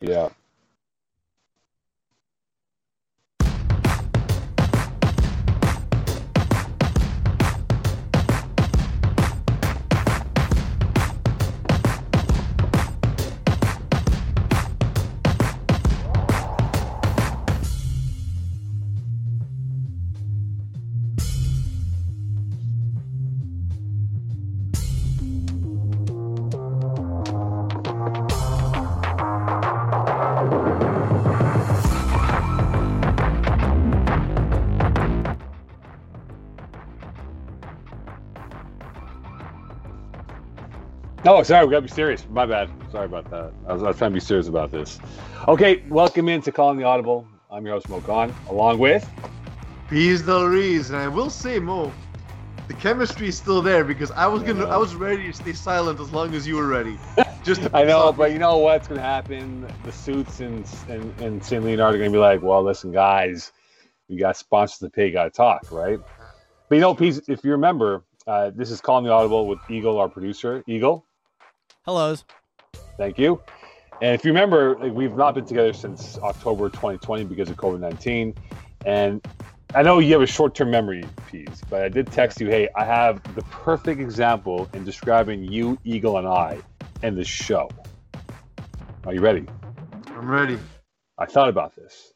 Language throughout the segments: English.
Yeah. Oh, sorry, we gotta be serious. My bad. Sorry about that. I was, I was trying to be serious about this. Okay, welcome into Calling the Audible. I'm your host, Mo Khan, along with. Peas Del Rees, and I will say, Mo, the chemistry is still there because I was gonna, I was ready to stay silent as long as you were ready. Just I know, but you know what's gonna happen? The suits and and, and St. Leonard are gonna be like, well, listen, guys, we got sponsors to pay, gotta talk, right? But you know, Peas, if you remember, uh, this is Calling the Audible with Eagle, our producer. Eagle. Hellos. Thank you. And if you remember, like, we've not been together since October 2020 because of COVID 19. And I know you have a short term memory Peas, but I did text you, hey, I have the perfect example in describing you, Eagle, and I in this show. Are you ready? I'm ready. I thought about this.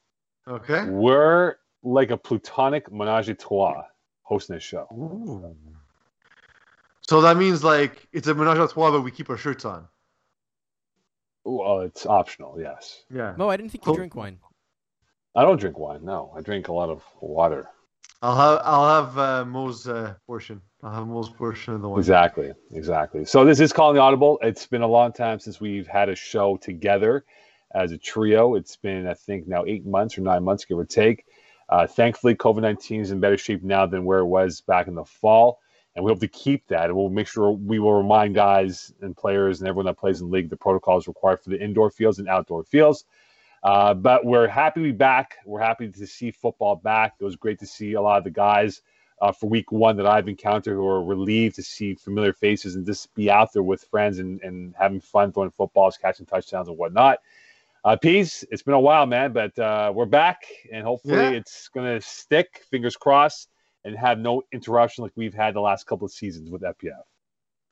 Okay. We're like a plutonic menage a trois hosting this show. Ooh. So that means like it's a menage a trois, but we keep our shirts on. Well, it's optional, yes. Yeah. Mo, I didn't think you drink wine. I don't drink wine. No, I drink a lot of water. I'll have I'll have uh, Mo's uh, portion. I'll have Mo's portion of the wine. Exactly, exactly. So this is calling the audible. It's been a long time since we've had a show together as a trio. It's been I think now eight months or nine months, give or take. Uh, thankfully, COVID nineteen is in better shape now than where it was back in the fall and we hope to keep that. And we'll make sure we will remind guys and players and everyone that plays in the league the protocols required for the indoor fields and outdoor fields. Uh, but we're happy to be back. We're happy to see football back. It was great to see a lot of the guys uh, for week one that I've encountered who are relieved to see familiar faces and just be out there with friends and, and having fun throwing footballs, catching touchdowns, and whatnot. Uh, it's been a while, man, but uh, we're back and hopefully yeah. it's going to stick. Fingers crossed and have no interruption like we've had the last couple of seasons with FPF.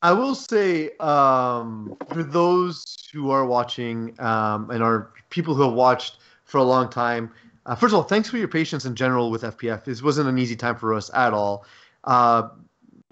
I will say, um, for those who are watching um, and are people who have watched for a long time, uh, first of all, thanks for your patience in general with FPF. This wasn't an easy time for us at all. Uh,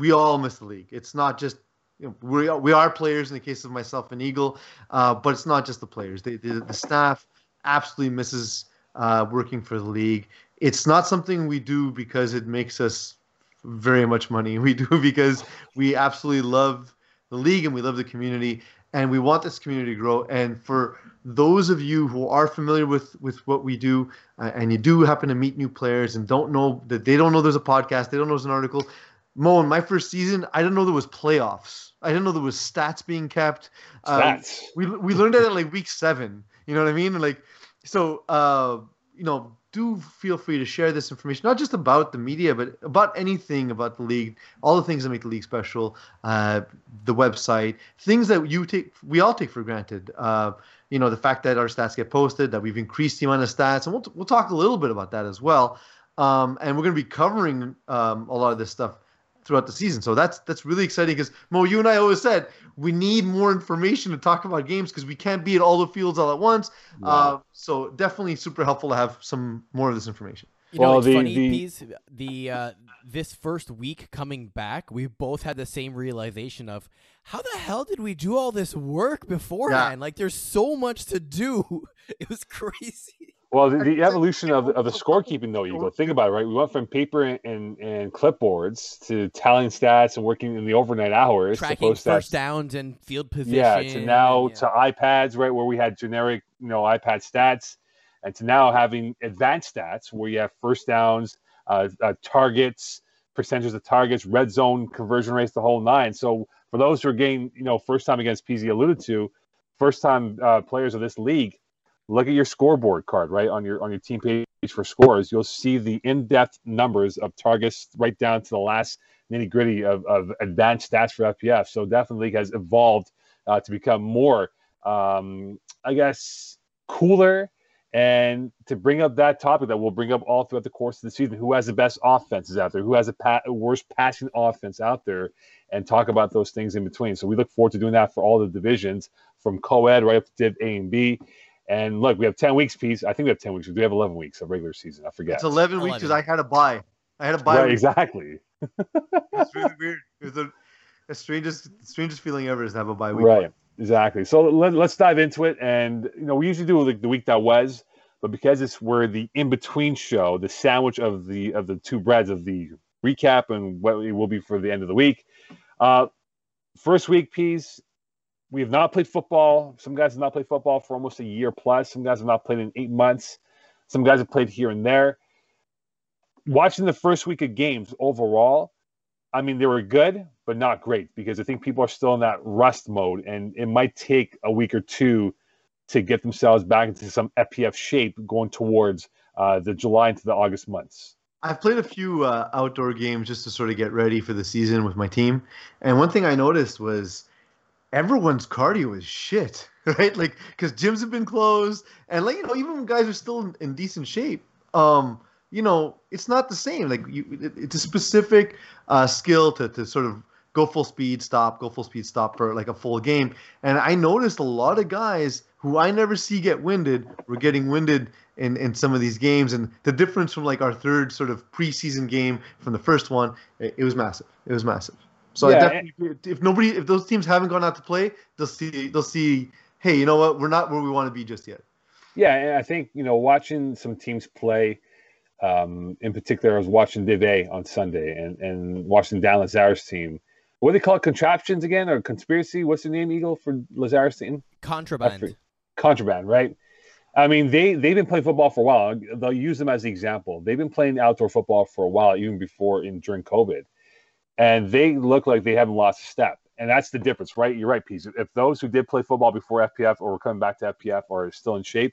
we all miss the league. It's not just you know, we are, we are players in the case of myself and Eagle, uh, but it's not just the players. The, the staff absolutely misses uh, working for the league it's not something we do because it makes us very much money. We do because we absolutely love the league and we love the community and we want this community to grow. And for those of you who are familiar with with what we do uh, and you do happen to meet new players and don't know that they don't know there's a podcast, they don't know there's an article. Mo, in my first season, I didn't know there was playoffs. I didn't know there was stats being kept. Um, stats. we we learned that at like week seven. You know what I mean? Like, so uh, you know, do feel free to share this information, not just about the media, but about anything about the league, all the things that make the league special, uh, the website, things that you take, we all take for granted. Uh, you know, the fact that our stats get posted, that we've increased the amount of stats, and we'll, we'll talk a little bit about that as well. Um, and we're going to be covering um, a lot of this stuff throughout the season. So that's that's really exciting because Mo, you and I always said we need more information to talk about games because we can't be at all the fields all at once. Uh, so definitely super helpful to have some more of this information. You know, well, it's the, funny, the... Peas, the uh, this first week coming back, we both had the same realization of how the hell did we do all this work beforehand? Yeah. Like, there's so much to do. It was crazy. Well, the, the evolution of, of the scorekeeping, though, you go think about it, right? We went from paper and, and, and clipboards to tallying stats and working in the overnight hours, tracking first stats. downs and field position. Yeah, to now yeah. to iPads, right, where we had generic, you know, iPad stats, and to now having advanced stats where you have first downs, uh, uh, targets, percentages of targets, red zone conversion rates, the whole nine. So for those who are getting, you know, first time against PZ alluded to, first time uh, players of this league look at your scoreboard card right on your on your team page for scores. You'll see the in-depth numbers of targets right down to the last nitty gritty of, of advanced stats for fpf so definitely has evolved uh, to become more um, i guess cooler and to bring up that topic that we'll bring up all throughout the course of the season who has the best offenses out there who has a pa- worst passing offense out there and talk about those things in between. So we look forward to doing that for all the divisions from co-ed right up to div a and b and look we have 10 weeks Peas i think we have 10 weeks we have 11 weeks of regular season i forget it's 11, 11. weeks because i had a buy i had a buy right, exactly it's really weird it was the, the strangest strangest feeling ever is to have a bye week right Exactly. So let, us dive into it. And, you know, we usually do like the week that was, but because it's where the in between show, the sandwich of the of the two breads of the recap and what it will be for the end of the week. Uh, first week Peas, we have not played football. Some guys have not played football for almost a year plus. Some guys have not played in eight months. Some guys have played here and there. Watching the first week of games overall, I mean, they were good, but not great because I think people are still in that rust mode, and it might take a week or two to get themselves back into some FPF shape going towards uh, the July into the August months. I've played a few uh, outdoor games just to sort of get ready for the season with my team, and one thing I noticed was everyone's cardio is shit, right? Like because gyms have been closed, and like you know, even when guys are still in, in decent shape, um, you know, it's not the same. Like you, it, it's a specific uh, skill to, to sort of go full speed, stop, go full speed, stop for like a full game. And I noticed a lot of guys who I never see get winded were getting winded in, in some of these games. And the difference from like our third sort of preseason game from the first one, it, it was massive. It was massive. So yeah, definitely, if nobody, if those teams haven't gone out to play, they'll see, they'll see, hey, you know what, we're not where we want to be just yet. Yeah, and I think you know watching some teams play um, in particular, I was watching Div A on Sunday and, and watching Dan Lazar's team. What do they call it? Contraptions again or conspiracy? What's the name, Eagle, for Lazar's team? Contraband. Contraband, right? I mean, they, they've been playing football for a while. They'll use them as the example. They've been playing outdoor football for a while, even before in during COVID. And they look like they haven't lost a step. And that's the difference, right? You're right, Pete. If those who did play football before FPF or were coming back to FPF are still in shape,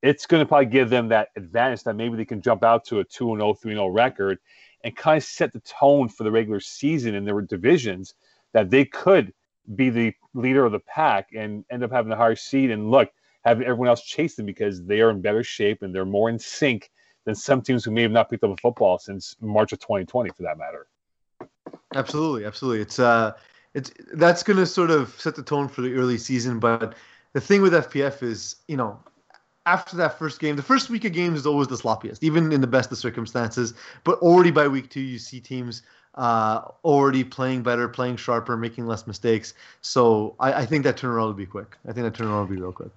it's going to probably give them that advantage that maybe they can jump out to a 2 0, 3 0 record and kind of set the tone for the regular season in their divisions that they could be the leader of the pack and end up having a higher seed and look, have everyone else chase them because they are in better shape and they're more in sync than some teams who may have not picked up a football since March of 2020 for that matter. Absolutely, absolutely. It's uh it's that's going to sort of set the tone for the early season, but the thing with FPF is, you know, after that first game, the first week of games is always the sloppiest, even in the best of circumstances. But already by week two, you see teams uh, already playing better, playing sharper, making less mistakes. So I, I think that turnaround will be quick. I think that turnaround will be real quick.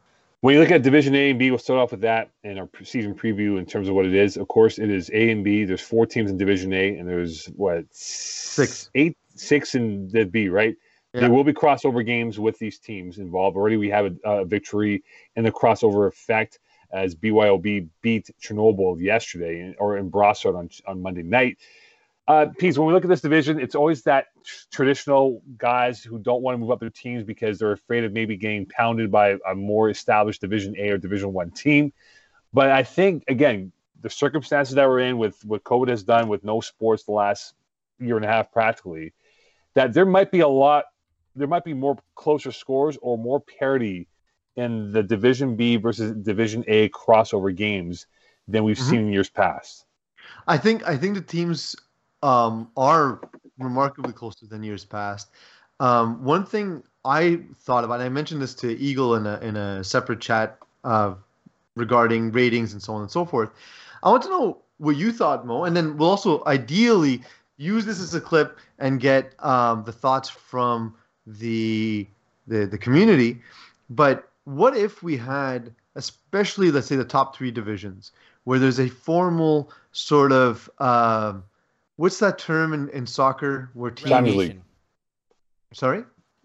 When you look at Division A and B, we'll start off with that in our season preview in terms of what it is. Of course, it is A and B. There's four teams in Division A, and there's what six, eight, six in the B, right? Yeah. There will be crossover games with these teams involved. Already, we have a, a victory in the crossover effect as BYOB beat Chernobyl yesterday, or in Brossard on on Monday night. Uh, Pete, when we look at this division, it's always that traditional guys who don't want to move up their teams because they're afraid of maybe getting pounded by a more established Division A or Division One team. But I think again, the circumstances that we're in with what COVID has done with no sports the last year and a half practically, that there might be a lot there might be more closer scores or more parity in the Division B versus Division A crossover games than we've mm-hmm. seen in years past. I think I think the teams um, are remarkably closer than years past. Um, one thing I thought about, I mentioned this to Eagle in a in a separate chat uh, regarding ratings and so on and so forth. I want to know what you thought, Mo, and then we'll also ideally use this as a clip and get um, the thoughts from the the the community. But what if we had, especially let's say the top three divisions, where there's a formal sort of uh, what's that term in, in soccer where teams Champions League. Sorry.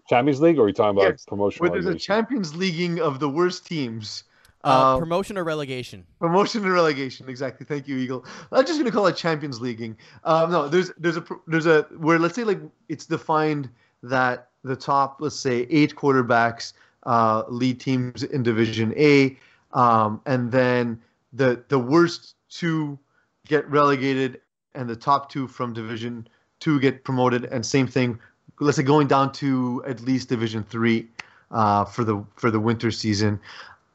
Champions League, or are you talking about yes, promotion? Where there's a Champions Leaguing of the worst teams. Uh, um, promotion or relegation? Promotion and relegation, exactly. Thank you, Eagle. I'm just gonna call it Champions Leaguing. Um, no, there's there's a there's a where let's say like it's defined that the top, let's say, eight quarterbacks uh, lead teams in Division A, um, and then the the worst two get relegated, and the top two from Division Two get promoted, and same thing. Let's say going down to at least Division Three uh, for the for the winter season.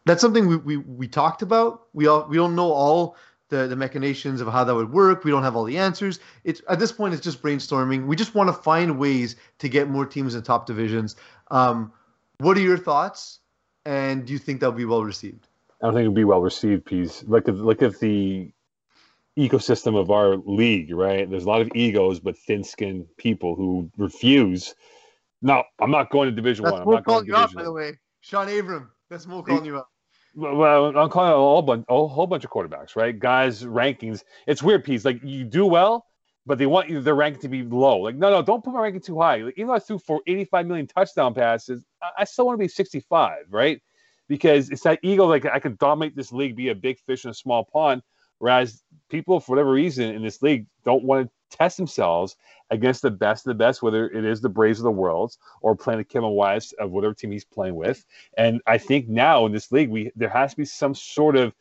that's something we, we, we talked about. We all we don't know all the, the machinations of how that would work. We don't have all the answers. It's at this point it's just brainstorming. We just want to find ways to get more teams in top divisions. Um, what are your thoughts? And do you think that'll be well received? I don't think it'll be well received, Peas. Look at look at the ecosystem of our league, right? There's a lot of egos, but thin-skinned people who refuse. No, I'm not going to Division That's One. I'm not going calling to you out, by the way. Sean Abram. That's Mo calling you out. Well, I'm calling a whole bunch, a whole bunch of quarterbacks, right? Guys, rankings. It's weird, Peas. Like you do well, but they want you their ranking to be low. Like, no, no, don't put my ranking too high. Like, even though I threw for 85 million touchdown passes, I, I still want to be 65, right? Because it's that ego. Like I can dominate this league, be a big fish in a small pond. Whereas people, for whatever reason, in this league, don't want to test themselves against the best of the best, whether it is the Braves of the world or playing the Kevin Wise of whatever team he's playing with. And I think now in this league, we there has to be some sort of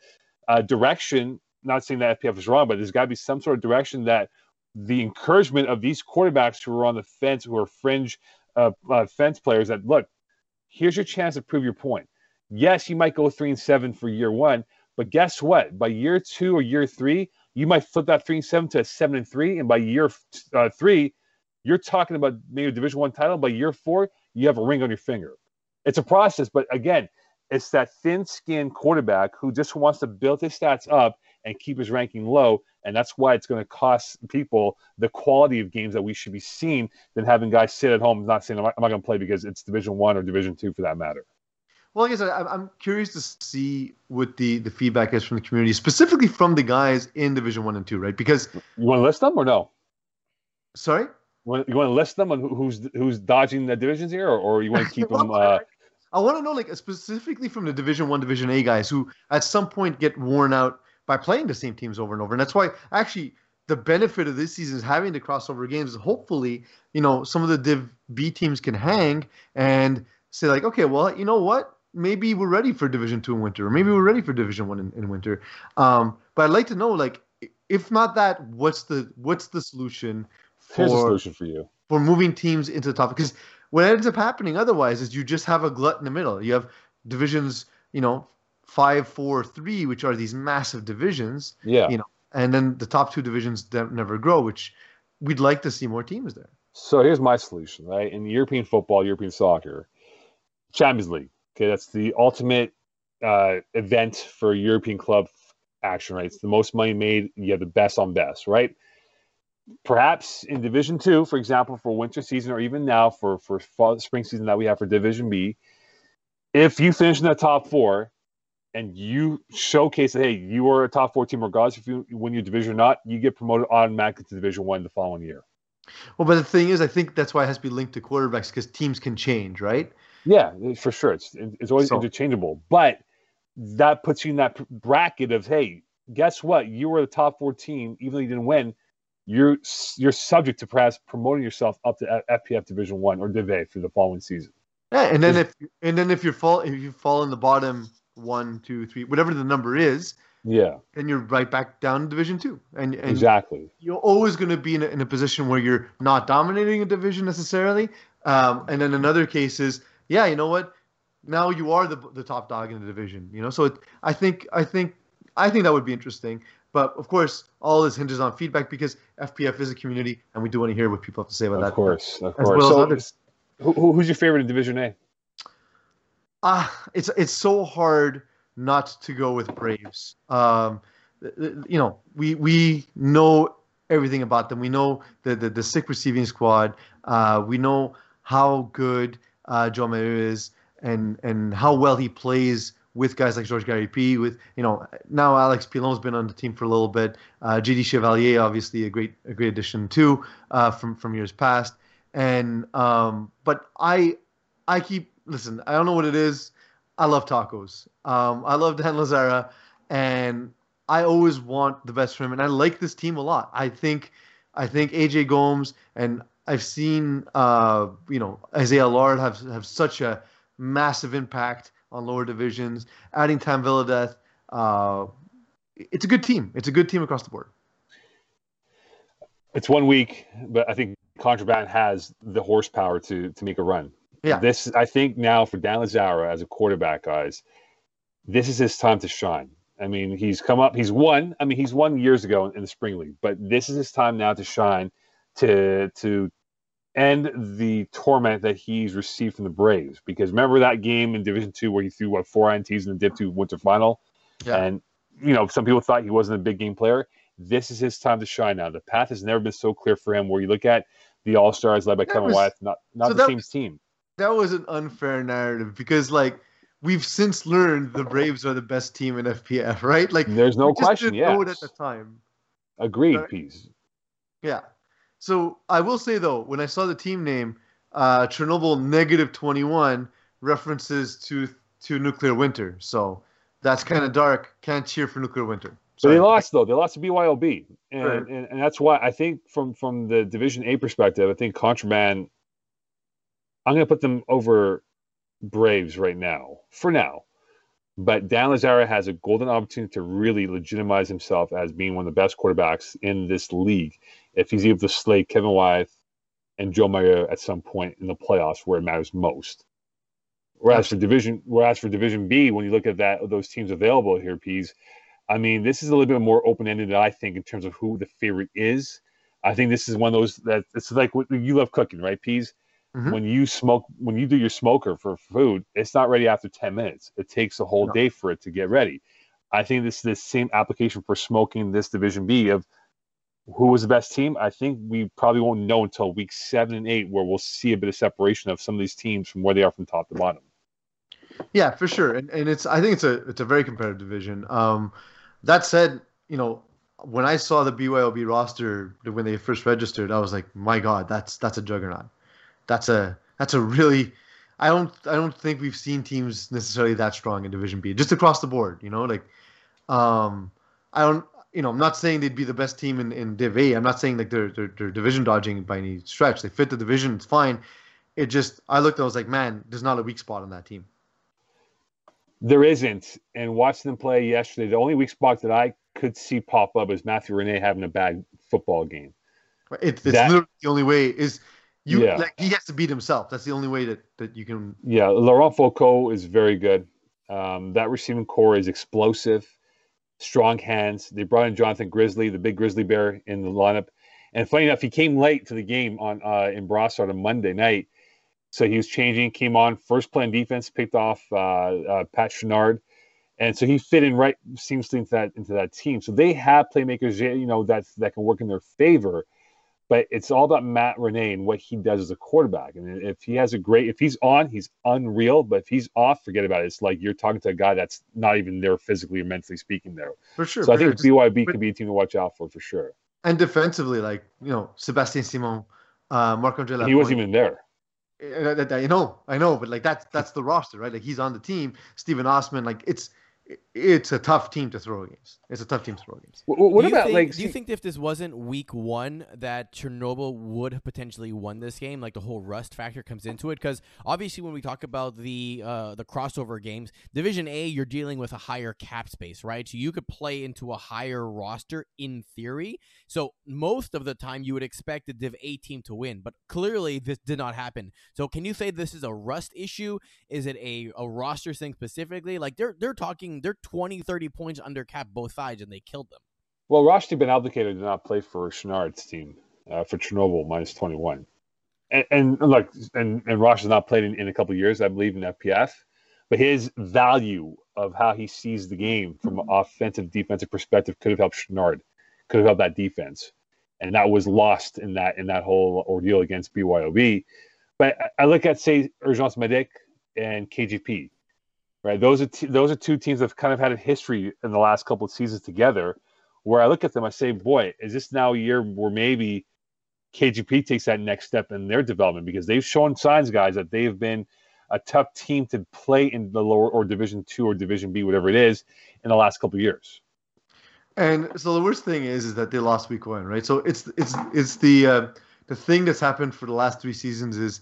uh, direction. Not saying that FPF is wrong, but there's got to be some sort of direction that the encouragement of these quarterbacks who are on the fence, who are fringe uh, uh, fence players, that look, here's your chance to prove your point. Yes, you might go three and seven for year one, but guess what? By year two or year three, you might flip that three and seven to a seven and three, and by year uh, three, you're talking about maybe a Division One title. By year four, you have a ring on your finger. It's a process, but again, it's that thin-skinned quarterback who just wants to build his stats up and keep his ranking low, and that's why it's going to cost people the quality of games that we should be seeing than having guys sit at home not saying I'm not, I'm not going to play because it's Division One or Division Two for that matter. Well, I guess I, I'm curious to see what the, the feedback is from the community, specifically from the guys in Division One and Two, right? Because You want to list them or no? sorry, You want, you want to list them on who's who's dodging the divisions here, or, or you want to keep them? Uh, I want to know like specifically from the Division One, Division A guys who at some point get worn out by playing the same teams over and over, and that's why actually the benefit of this season is having the crossover games. Hopefully, you know some of the Div B teams can hang and say like, okay, well, you know what? Maybe we're ready for Division Two in winter, or maybe we're ready for Division One in, in winter. Um, but I'd like to know like, if not that, what's the what's the solution here's a for solution for you. for moving teams into the top because what ends up happening otherwise is you just have a glut in the middle. You have divisions, you know, five, four, three, which are these massive divisions, Yeah. you know, and then the top two divisions never grow, which we'd like to see more teams there. So here's my solution, right? In European football, European soccer, Champions League. Okay, that's the ultimate uh, event for European club action, right? It's the most money made. You have the best on best, right? Perhaps in Division Two, for example, for winter season, or even now for for fall, spring season that we have for Division B, if you finish in the top four and you showcase that hey, you are a top four team, regardless if you win your division or not, you get promoted automatically to Division One the following year. Well, but the thing is, I think that's why it has to be linked to quarterbacks because teams can change, right? Yeah, for sure. It's it's always So- interchangeable, but that puts you in that bracket of hey, guess what? You were the top four team, even though you didn't win. You're you're subject to perhaps promoting yourself up to FPF Division One or Div A for the following season. Yeah, and then if and then if you're fall if you fall in the bottom one, two, three, whatever the number is, Yeah, then you're right back down in Division Two, and and exactly. you're always going to be in a, in a position where you're not dominating a division necessarily. Um, and then in other cases, yeah, you know what? Now you are the the top dog in the division. You know, so it, I think I think I think that would be interesting. But of course, all this hinges on feedback because FPF is a community, and we do want to hear what people have to say about that. Of course, of course. well So, who, who- who's your favorite in Division A? Ah, it's it's so hard not to go with Braves. Um, you know, we we know everything about them. We know the the, the sick receiving squad. Uh, we know how good uh, Joe Maheu is, and and how well he plays with guys like George Gary P. With you know now Alex Pilon's been on the team for a little bit. Uh, JD Chevalier, obviously a great a great addition too uh, from from years past. And um, but I I keep listen. I don't know what it is. I love tacos. Um, I love Dan Lazara, and I always want the best for him. And I like this team a lot. I think I think AJ Gomes and I've seen uh, you know Isaiah Lard have have such a massive impact on lower divisions. Adding Tam Villadeth, uh, it's a good team. It's a good team across the board. It's one week, but I think Contraband has the horsepower to to make a run. Yeah. This I think now for Dan Lazara as a quarterback, guys, this is his time to shine. I mean, he's come up, he's won. I mean, he's won years ago in the spring league, but this is his time now to shine, to to end the torment that he's received from the Braves. Because remember that game in Division Two where he threw what four INTs in the Div Two Winter Final, yeah. and you know some people thought he wasn't a big game player. This is his time to shine now. The path has never been so clear for him. Where you look at the All Stars led by that Kevin was, Wyeth, not not so the same team. That was an unfair narrative because like we've since learned the Braves are the best team in FPF, right? Like there's no question. Yeah, at the time. Agreed, right? Pease. Yeah. So I will say though, when I saw the team name, uh, Chernobyl negative 21 references to to nuclear winter. So that's kind of dark. Can't cheer for nuclear winter. So they lost though. They lost to BYOB, and, right. and, and that's why I think from from the Division A perspective, I think Contraband. I'm going to put them over Braves right now, for now. But Dan Lazzara has a golden opportunity to really legitimize himself as being one of the best quarterbacks in this league if he's able to slay Kevin Wyeth and Joe Mayer at some point in the playoffs where it matters most. Whereas for division, whereas for Division B, when you look at that those teams available here, Pease, I mean, this is a little bit more open ended, I think, in terms of who the favorite is. I think this is one of those that it's like what you love cooking, right, Pease? Mm-hmm. When you smoke, when you do your smoker for food, it's not ready after 10 minutes. It takes a whole no. day for it to get ready. I think this is the same application for smoking this Division B of who was the best team. I think we probably won't know until week seven and eight, where we'll see a bit of separation of some of these teams from where they are from top to bottom. Yeah, for sure, and and it's I think it's a it's a very competitive division. Um, that said, you know, when I saw the BYOB roster when they first registered, I was like, my God, that's that's a juggernaut. That's a that's a really I don't I don't think we've seen teams necessarily that strong in Division B, just across the board. You know, like um, I don't you know I'm not saying they'd be the best team in, in Div A. I'm not saying like they're, they're they're division dodging by any stretch. They fit the division, it's fine. It just I looked, I was like, man, there's not a weak spot on that team. There isn't. And watching them play yesterday, the only weak spot that I could see pop up is Matthew Rene having a bad football game. It's, it's that, literally the only way is you yeah. like he has to beat himself. That's the only way that, that you can. Yeah, Laurent Foucault is very good. Um, that receiving core is explosive, strong hands. They brought in Jonathan Grizzly, the big grizzly bear, in the lineup. And funny enough, he came late to the game on uh, in Brossard on Monday night, so he was changing, came on first playing defense, picked off uh, uh, Pat Chenard, and so he fit in right seamlessly into that into that team. So they have playmakers, you know, that that can work in their favor. But it's all about Matt Rene and what he does as a quarterback. And if he has a great, if he's on, he's unreal. But if he's off, forget about it. It's like you're talking to a guy that's not even there physically or mentally speaking there. For sure. So I think BYB could be a team to watch out for for sure. And defensively, like you know, Sebastien Simon, uh, Marc Andre He wasn't even there. I know, I know, but like that's that's the roster, right? Like he's on the team. Stephen Osman, like it's it's a tough team to throw against. It's a tough team to throw against. What, what about think, like? Do you think if this wasn't week one that Chernobyl would have potentially won this game? Like the whole rust factor comes into it because obviously when we talk about the uh, the crossover games, Division A, you're dealing with a higher cap space, right? So you could play into a higher roster in theory. So most of the time you would expect the Div A team to win, but clearly this did not happen. So can you say this is a rust issue? Is it a a roster thing specifically? Like they're they're talking they're 20, 30 points under cap both sides, and they killed them. Well, Rashti Ben Abdelkader did not play for Chenard's team uh, for Chernobyl minus 21. And, and look, and, and Rosh has not played in, in a couple years, I believe, in FPF. But his value of how he sees the game from an offensive defensive perspective could have helped Chenard, could have helped that defense. And that was lost in that in that whole ordeal against BYOB. But I look at, say, Urgence Medic and KGP right? Those are t- those are two teams that have kind of had a history in the last couple of seasons together. Where I look at them, I say, boy, is this now a year where maybe KGP takes that next step in their development because they've shown signs, guys, that they've been a tough team to play in the lower or Division Two or Division B, whatever it is, in the last couple of years. And so the worst thing is, is that they lost week one, right? So it's it's it's the uh, the thing that's happened for the last three seasons is,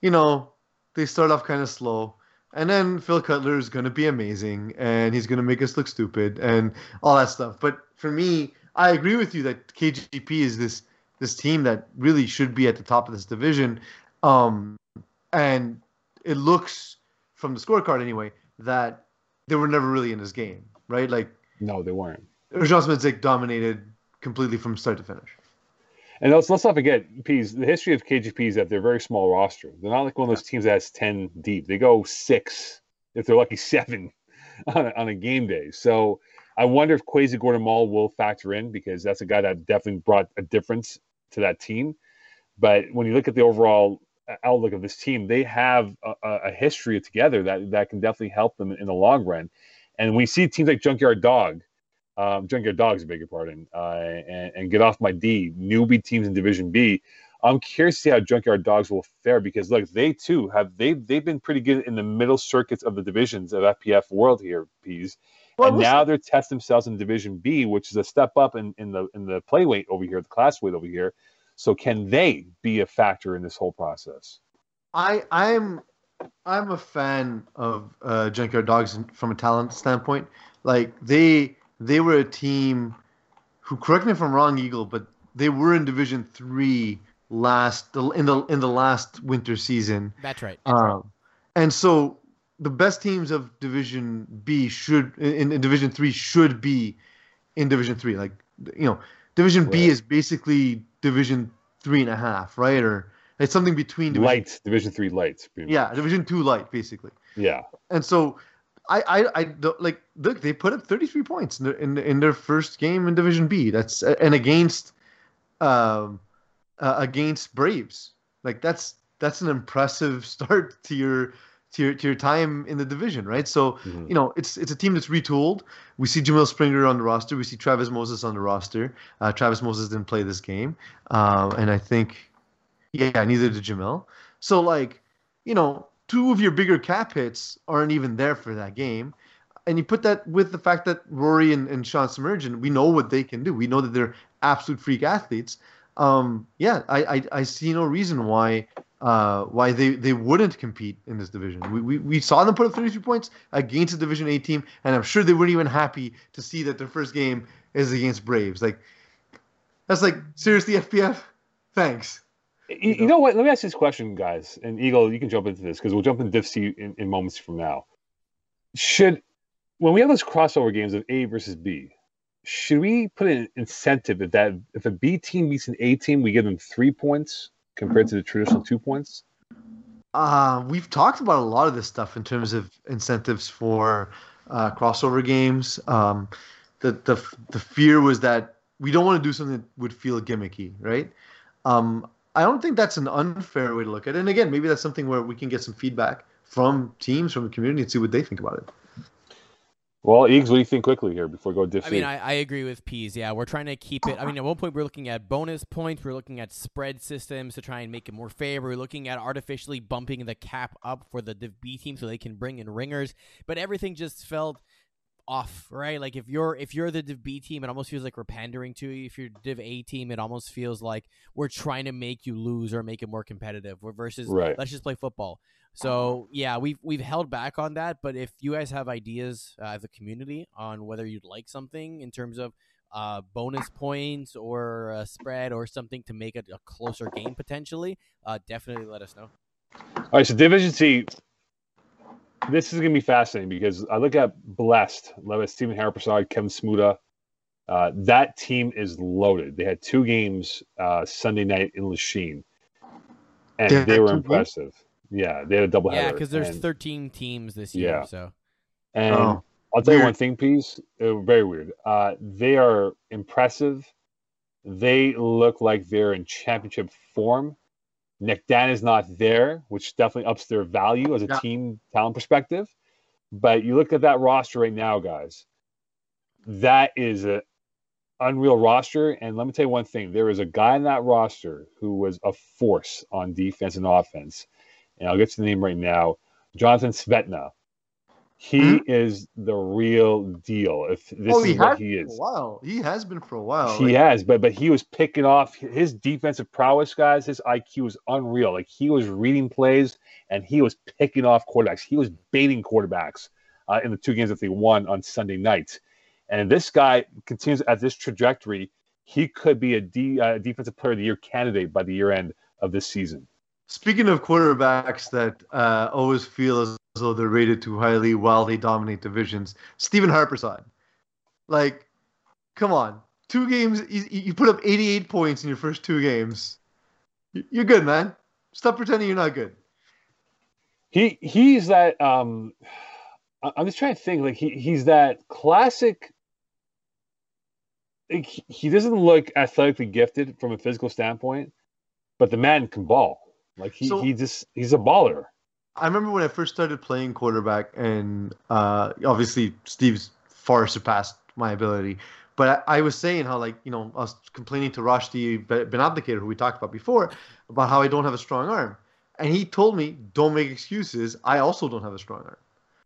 you know, they start off kind of slow and then Phil Cutler is going to be amazing and he's going to make us look stupid and all that stuff. But for me, I agree with you that KGP is this this team that really should be at the top of this division. Um, and it looks from the scorecard anyway that they were never really in this game, right? Like no, they weren't. Jean Smith dominated completely from start to finish. And let's, let's not forget, Peas, the history of KGP is that they're a very small roster. They're not like one of those teams that has 10 deep. They go six, if they're lucky, seven on a, on a game day. So I wonder if Kwesi Gordon-Mall will factor in because that's a guy that definitely brought a difference to that team. But when you look at the overall uh, outlook of this team, they have a, a history together that, that can definitely help them in the long run. And we see teams like Junkyard Dog – um, Junkyard Dogs, I beg your pardon, uh, and, and, get off my D, newbie teams in Division B. I'm curious to see how Junkyard Dogs will fare because look, they too have they they've been pretty good in the middle circuits of the divisions of FPF world here, Peas. Well, and now they're testing themselves in Division B, which is a step up in, in the in the play weight over here, the class weight over here. So can they be a factor in this whole process? I I'm I'm a fan of uh, Junkyard Dogs from a talent standpoint. Like they they were a team who, correct me if I'm wrong, Eagle, but they were in Division Three last in the in the last winter season. That's right. Um, and so the best teams of Division B should in, in Division Three should be in Division Three. Like you know, Division right. B is basically Division three and a half, right? Or it's something between division, light Division Three lights. Yeah, Division Two light, basically. Yeah. And so I, I, I don't like look. They put up 33 points in, in in their first game in Division B. That's and against, um, uh, against Braves. Like that's that's an impressive start to your to your to your time in the division, right? So mm-hmm. you know it's it's a team that's retooled. We see Jamil Springer on the roster. We see Travis Moses on the roster. Uh, Travis Moses didn't play this game, uh, and I think, yeah, neither did Jamil. So like, you know, two of your bigger cap hits aren't even there for that game. And you put that with the fact that Rory and, and Sean Submergent, we know what they can do. We know that they're absolute freak athletes. Um, yeah, I, I, I see no reason why uh, why they, they wouldn't compete in this division. We, we, we saw them put up 33 points against a Division A team, and I'm sure they weren't even happy to see that their first game is against Braves. Like, that's like, seriously, FPF? Thanks. You, you, know what? Let me ask this question, guys. And Eagle, you can jump into this because we'll jump into Div C in, in moments from now. Should when we have those crossover games of A versus B, should we put an incentive if that if a B team beats an A team, we give them three points compared to the traditional two points? Uh, we've talked about a lot of this stuff in terms of incentives for uh, crossover games. Um, the the the fear was that we don't want to do something that would feel gimmicky, right? Um, I don't think that's an unfair way to look at it. And again, maybe that's something where we can get some feedback from teams, from the community, and see what they think about it. Well, Eags, what do you think quickly here before we go diff? I mean, I, I, agree with Peas. Yeah, we're trying to keep it. I mean, at one point we're looking at bonus points. We're looking at spread systems to try and make it more fair. We're looking at artificially bumping the cap up for the Div B team so they can bring in ringers. But everything just felt off, right? Like if you're if you're the Div B team, it almost feels like we're pandering to you. If you're Div A team, it almost feels like we're trying to make you lose or make it more competitive. Versus right. let's just play football. So yeah, we've we've held back on that. But if you guys have ideas uh, as a community on whether you'd like something in terms of uh, bonus points or a spread or something to make it a closer game potentially, uh, definitely let us know. All right, so Division C, this is going to be fascinating because I look at Blessed, led by Stephen Haraprasad, Kevin Smuda. Uh, that team is loaded. They had two games uh, Sunday night in Lachine, and they, they were impressive. Games? Yeah, they had a double Yeah, because there's and, 13 teams this year. Yeah. So, and oh, I'll tell weird. you one thing, Peas. Very weird. Uh, they are impressive. They look like they're in championship form. Nick Dan is not there, which definitely ups their value as a yeah. team talent perspective. But you look at that roster right now, guys. That is an unreal roster. And let me tell you one thing: there is a guy in that roster who was a force on defense and offense. And I'll get to the name right now: Jonathan Svetna. He mm-hmm. is the real deal. If this oh, is what he is, wow, he has been for a while. He like, has, but but he was picking off his defensive prowess, guys. His IQ was unreal. Like he was reading plays and he was picking off quarterbacks. He was baiting quarterbacks uh, in the two games that they won on Sunday night. And this guy continues at this trajectory. He could be a D, uh, defensive player of the year candidate by the year end of this season. Speaking of quarterbacks that uh, always feel as though they're rated too highly while they dominate divisions. Stephen Harpersad, like, come on, two games, you, you put up 88 points in your first two games. You're good, man. Stop pretending you're not good. He he's that. Um, I'm just trying to think. Like he he's that classic. He doesn't look athletically gifted from a physical standpoint, but the man can ball. Like he, so, he just he's a baller. I remember when I first started playing quarterback, and uh, obviously Steve's far surpassed my ability. But I, I, was saying how, like, you know, I was complaining to Rashdi Ben Abdelkader, who we talked about before, about how I don't have a strong arm. And he told me, don't make excuses. I also don't have a strong arm.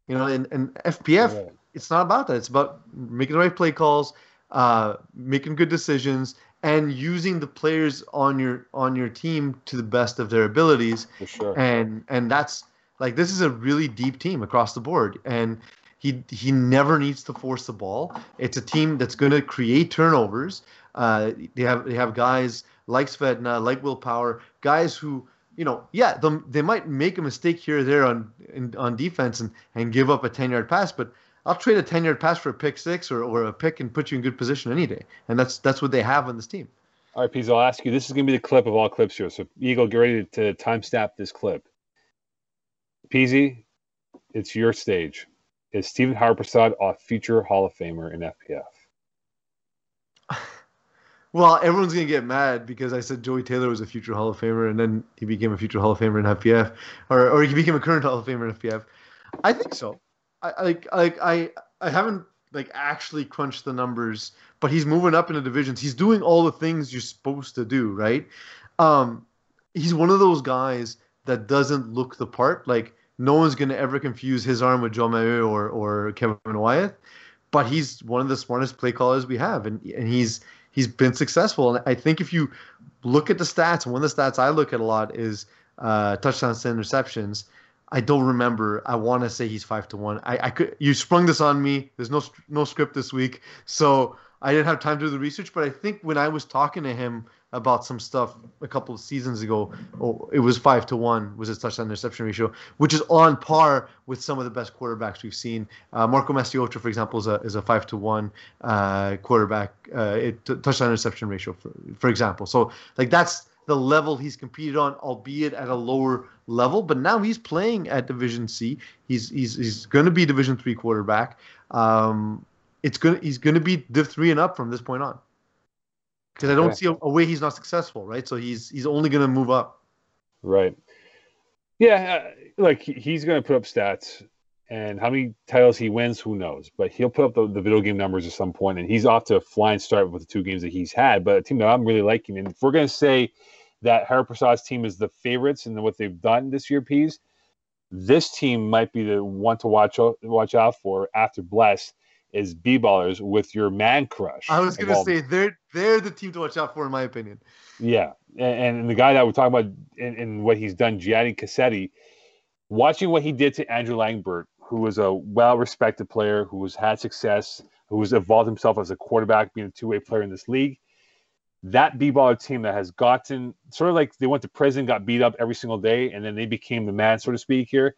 You know, and, and FPF, yeah. it's not about that. It's about making the right play calls, uh, making good decisions, and using the players on your on your team to the best of their abilities. For sure. And and that's like this is a really deep team across the board, and he he never needs to force the ball. It's a team that's going to create turnovers. Uh, they have they have guys like Svetna, like Will Power, guys who you know, yeah, they, they might make a mistake here or there on in, on defense and, and give up a ten yard pass, but I'll trade a ten yard pass for a pick six or, or a pick and put you in good position any day, and that's that's what they have on this team. All right, Pease, I'll ask you. This is going to be the clip of all clips here. So, Eagle, get ready to, to time stamp this clip. Peasy, it's your stage. Is Stephen Harpersad a future Hall of Famer in FPF? Well, everyone's gonna get mad because I said Joey Taylor was a future Hall of Famer, and then he became a future Hall of Famer in FPF, or or he became a current Hall of Famer in FPF. I think so. I like like I I haven't like actually crunched the numbers, but he's moving up in the divisions. He's doing all the things you're supposed to do, right? Um, he's one of those guys that doesn't look the part. Like no one's gonna ever confuse his arm with Joe Maheu or or Kevin Wyeth, but he's one of the smartest play callers we have, and and he's he's been successful. And I think if you look at the stats, one of the stats I look at a lot is uh, touchdowns to interceptions. I don't remember. I want to say he's five to one. I, I could. You sprung this on me. There's no no script this week, so I didn't have time to do the research. But I think when I was talking to him about some stuff a couple of seasons ago, oh, it was five to one was his touchdown interception ratio, which is on par with some of the best quarterbacks we've seen. Uh, Marco Mastriotto, for example, is a is a five to one uh, quarterback uh, it, touchdown interception ratio, for for example. So like that's the level he's competed on, albeit at a lower level. But now he's playing at Division C. He's he's he's going to be Division three quarterback. Um, it's gonna he's going to be Div three and up from this point on because I don't see a, a, way he's not successful, right? So he's he's only going to move up. Right. Yeah, uh, like he's going to put up stats, and how many titles he wins, who knows? But he'll put up the, the video game numbers at some point, and he's off to a flying start with the two games that he's had. But a team that I'm really liking, and if we're going to say that Harpersad's team is the favorites and what they've done this year, Pease, this team might be the one to watch watch out for after Bless is B ballers with your man crush. I was gonna say they're they're the team to watch out for, in my opinion. Yeah, and, and the guy that we're talking about in, what he's done, Gianni Cassetti, watching what he did to Andrew Langbert, who was a well-respected player, who has had success, who has evolved himself as a quarterback, being a two-way player in this league. That B-baller team that has gotten sort of like they went to prison, got beat up every single day, and then they became the man, so to speak. Here,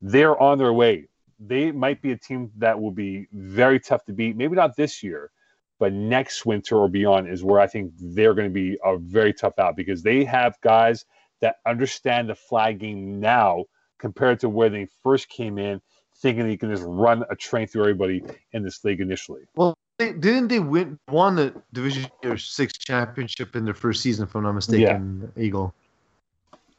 they're on their way they might be a team that will be very tough to beat. Maybe not this year, but next winter or beyond is where I think they're going to be a very tough out because they have guys that understand the flag game now compared to where they first came in, thinking they can just run a train through everybody in this league initially. Well, they, didn't they win won the Division Six championship in their first season, if I'm not mistaken, yeah. Eagle?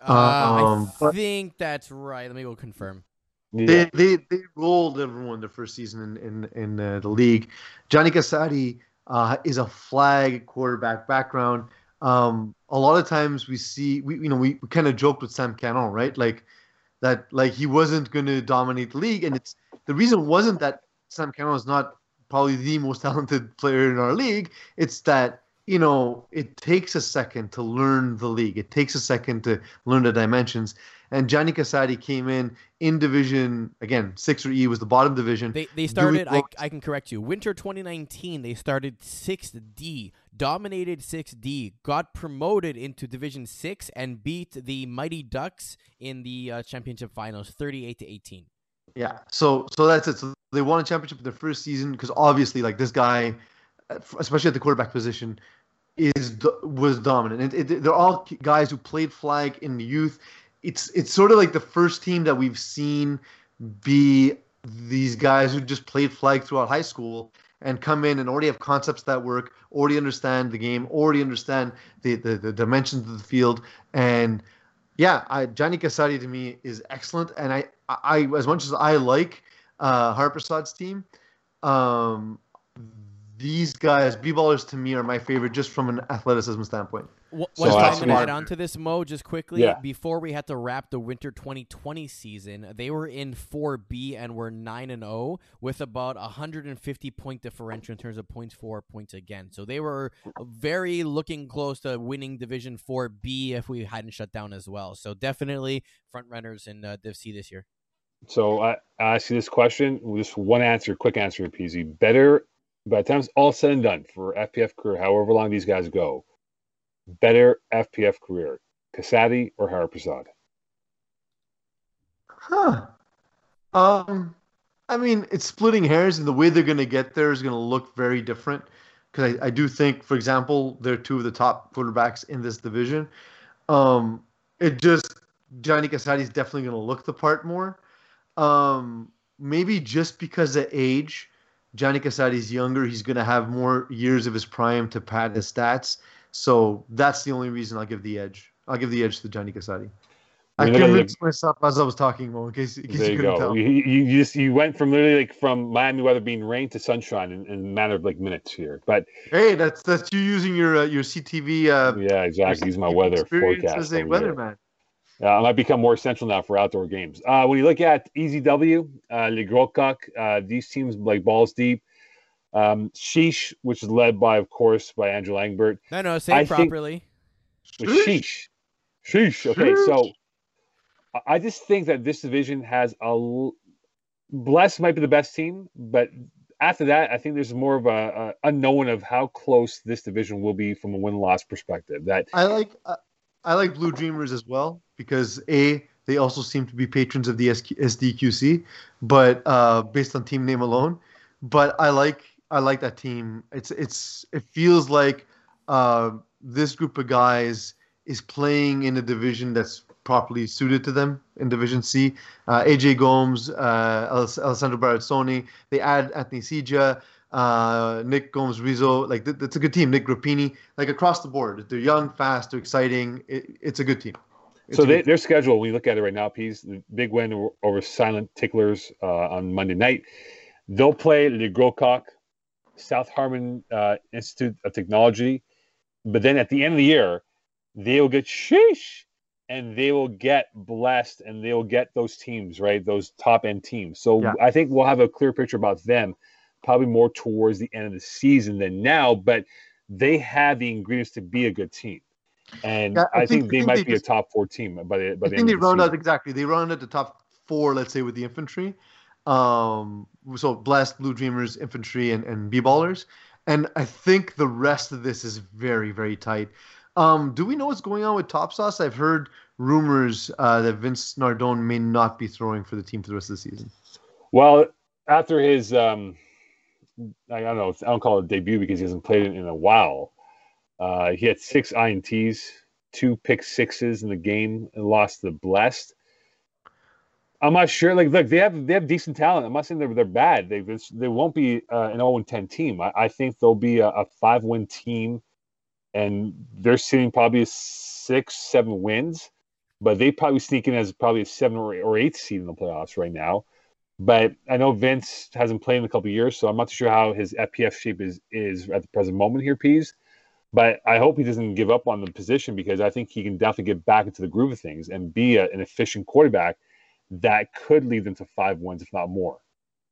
Uh, um, I think that's right. Let me go confirm. Yeah. They, they they rolled everyone the first season in in, in uh, the league. Johnny Cassetti uh, is a flag quarterback background. Um, a lot of times we see we you know we, we kind of joked with Sam Canon, right? Like that like he wasn't going to dominate the league, and it's the reason wasn't that Sam Canon is not probably the most talented player in our league. It's that you know it takes a second to learn the league. It takes a second to learn the dimensions and Gianni Casati came in in division again six or E was the bottom division. They they started. I, I can correct you. Winter 2019, they started sixth D, dominated six D, got promoted into Division Six, and beat the Mighty Ducks in the uh, championship finals, 38 to 18. Yeah, so so that's it. So they won a championship in their first season because obviously, like this guy, especially at the quarterback position, is was dominant. It, it, they're all guys who played flag in the youth. It's it's sort of like the first team that we've seen be these guys who just played flag throughout high school and come in and already have concepts that work, already understand the game, already understand the the, the dimensions of the field, and yeah, I, Gianni Casati to me is excellent, and I I as much as I like uh, Haraprasad's team, um, these guys, b-ballers to me are my favorite just from an athleticism standpoint. One so thing I'm going to add on to this, Mo, just quickly, yeah. before we had to wrap the winter 2020 season, they were in 4B and were 9 and 0 with about 150 point differential in terms of points for, points again. So they were very looking close to winning Division 4B if we hadn't shut down as well. So definitely front runners in uh, Div C this year. So I, I ask you this question, just one answer, quick answer, Peas. Better by the time it's all said and done for FPF career, however long these guys go, better FPF career, Casati or Haraprasad? Huh. Um, I mean, it's splitting hairs, and the way they're going to get there is going to look very different. Because I, I do think, for example, they're two of the top quarterbacks in this division. Um, it just Johnny Casati is definitely going to look the part more. Um, maybe just because of age Gianni is younger. He's going to have more years of his prime to pad his stats. So that's the only reason I'll give the edge. I'll give the edge to Johnny Casati. I, convinced myself as I was talking, Mo, in case, in case there you, you go. Tell. You, you, just you went from literally like from Miami weather being rain to sunshine in, in a matter of like minutes here. But hey, that's that's you using your uh, your CTV. Uh, yeah, exactly. Use my weather forecast as a weatherman. Uh, I might become more essential now for outdoor games. Uh, when you look at EZW, uh, Le Gros Coq, uh, these teams like balls deep. Um, Sheesh, which is led by, of course, by Andrew Langbert. No, no, say I properly. Think, sheesh. Sheesh. Okay, so I just think that this division has a. Bless might be the best team, but after that, I think there's more of a, a unknown of how close this division will be from a win loss perspective. That I like. Uh, I like Blue Dreamers as well because a they also seem to be patrons of the SDQC, but uh, based on team name alone. But I like I like that team. It's it's it feels like uh, this group of guys is playing in a division that's properly suited to them in Division C. Uh, AJ Gomes, uh, Alessandro Barazzoni. They add Anthony Sija, uh, Nick Gomes Rizzo. Like th- that's a good team. Nick Grappini. Like across the board, they're young, fast, they're exciting. It, it's a good team. It's so they, their schedule, when you look at it right now, Peas, the big win over Silent Ticklers uh, on Monday night. They'll play Le Gros Coq, South Harmon uh, Institute of Technology, but then at the end of the year, they will get sheesh, and they will get blessed, and they will get those teams right, those top end teams. So yeah. I think we'll have a clear picture about them, probably more towards the end of the season than now. But they have the ingredients to be a good team and yeah, I, I, think, think they think might they be just, a top four team by the by the I think they round out exactly. They round out the top four, let's say, with the infantry. Um, so blessed blue dreamers, infantry, and and b ballers, and I think the rest of this is very very tight. Um, do we know what's going on with Top Sauce? I've heard rumors uh, that Vince Nardone may not be throwing for the team for the rest of the season. Well, after his, um, I don't know, I don't call it debut because he hasn't played it in a while. Uh, he had six INTs, two pick sixes in the game, and lost the blessed. I'm not sure. Like, look, they have they have decent talent. I'm not saying they're they're bad. They they won't be uh, an 0 10 team. I, I, think they'll be a, a five win team, and they're sitting probably six seven wins, but they probably sneak in as probably a seven or, or eight seed in the playoffs right now. But I know Vince hasn't played in a couple years, so I'm not too sure how his FPF shape is is at the present moment here, Peas. But I hope he doesn't give up on the position because I think he can definitely get back into the groove of things and be a, an efficient quarterback that could lead them to five wins, if not more.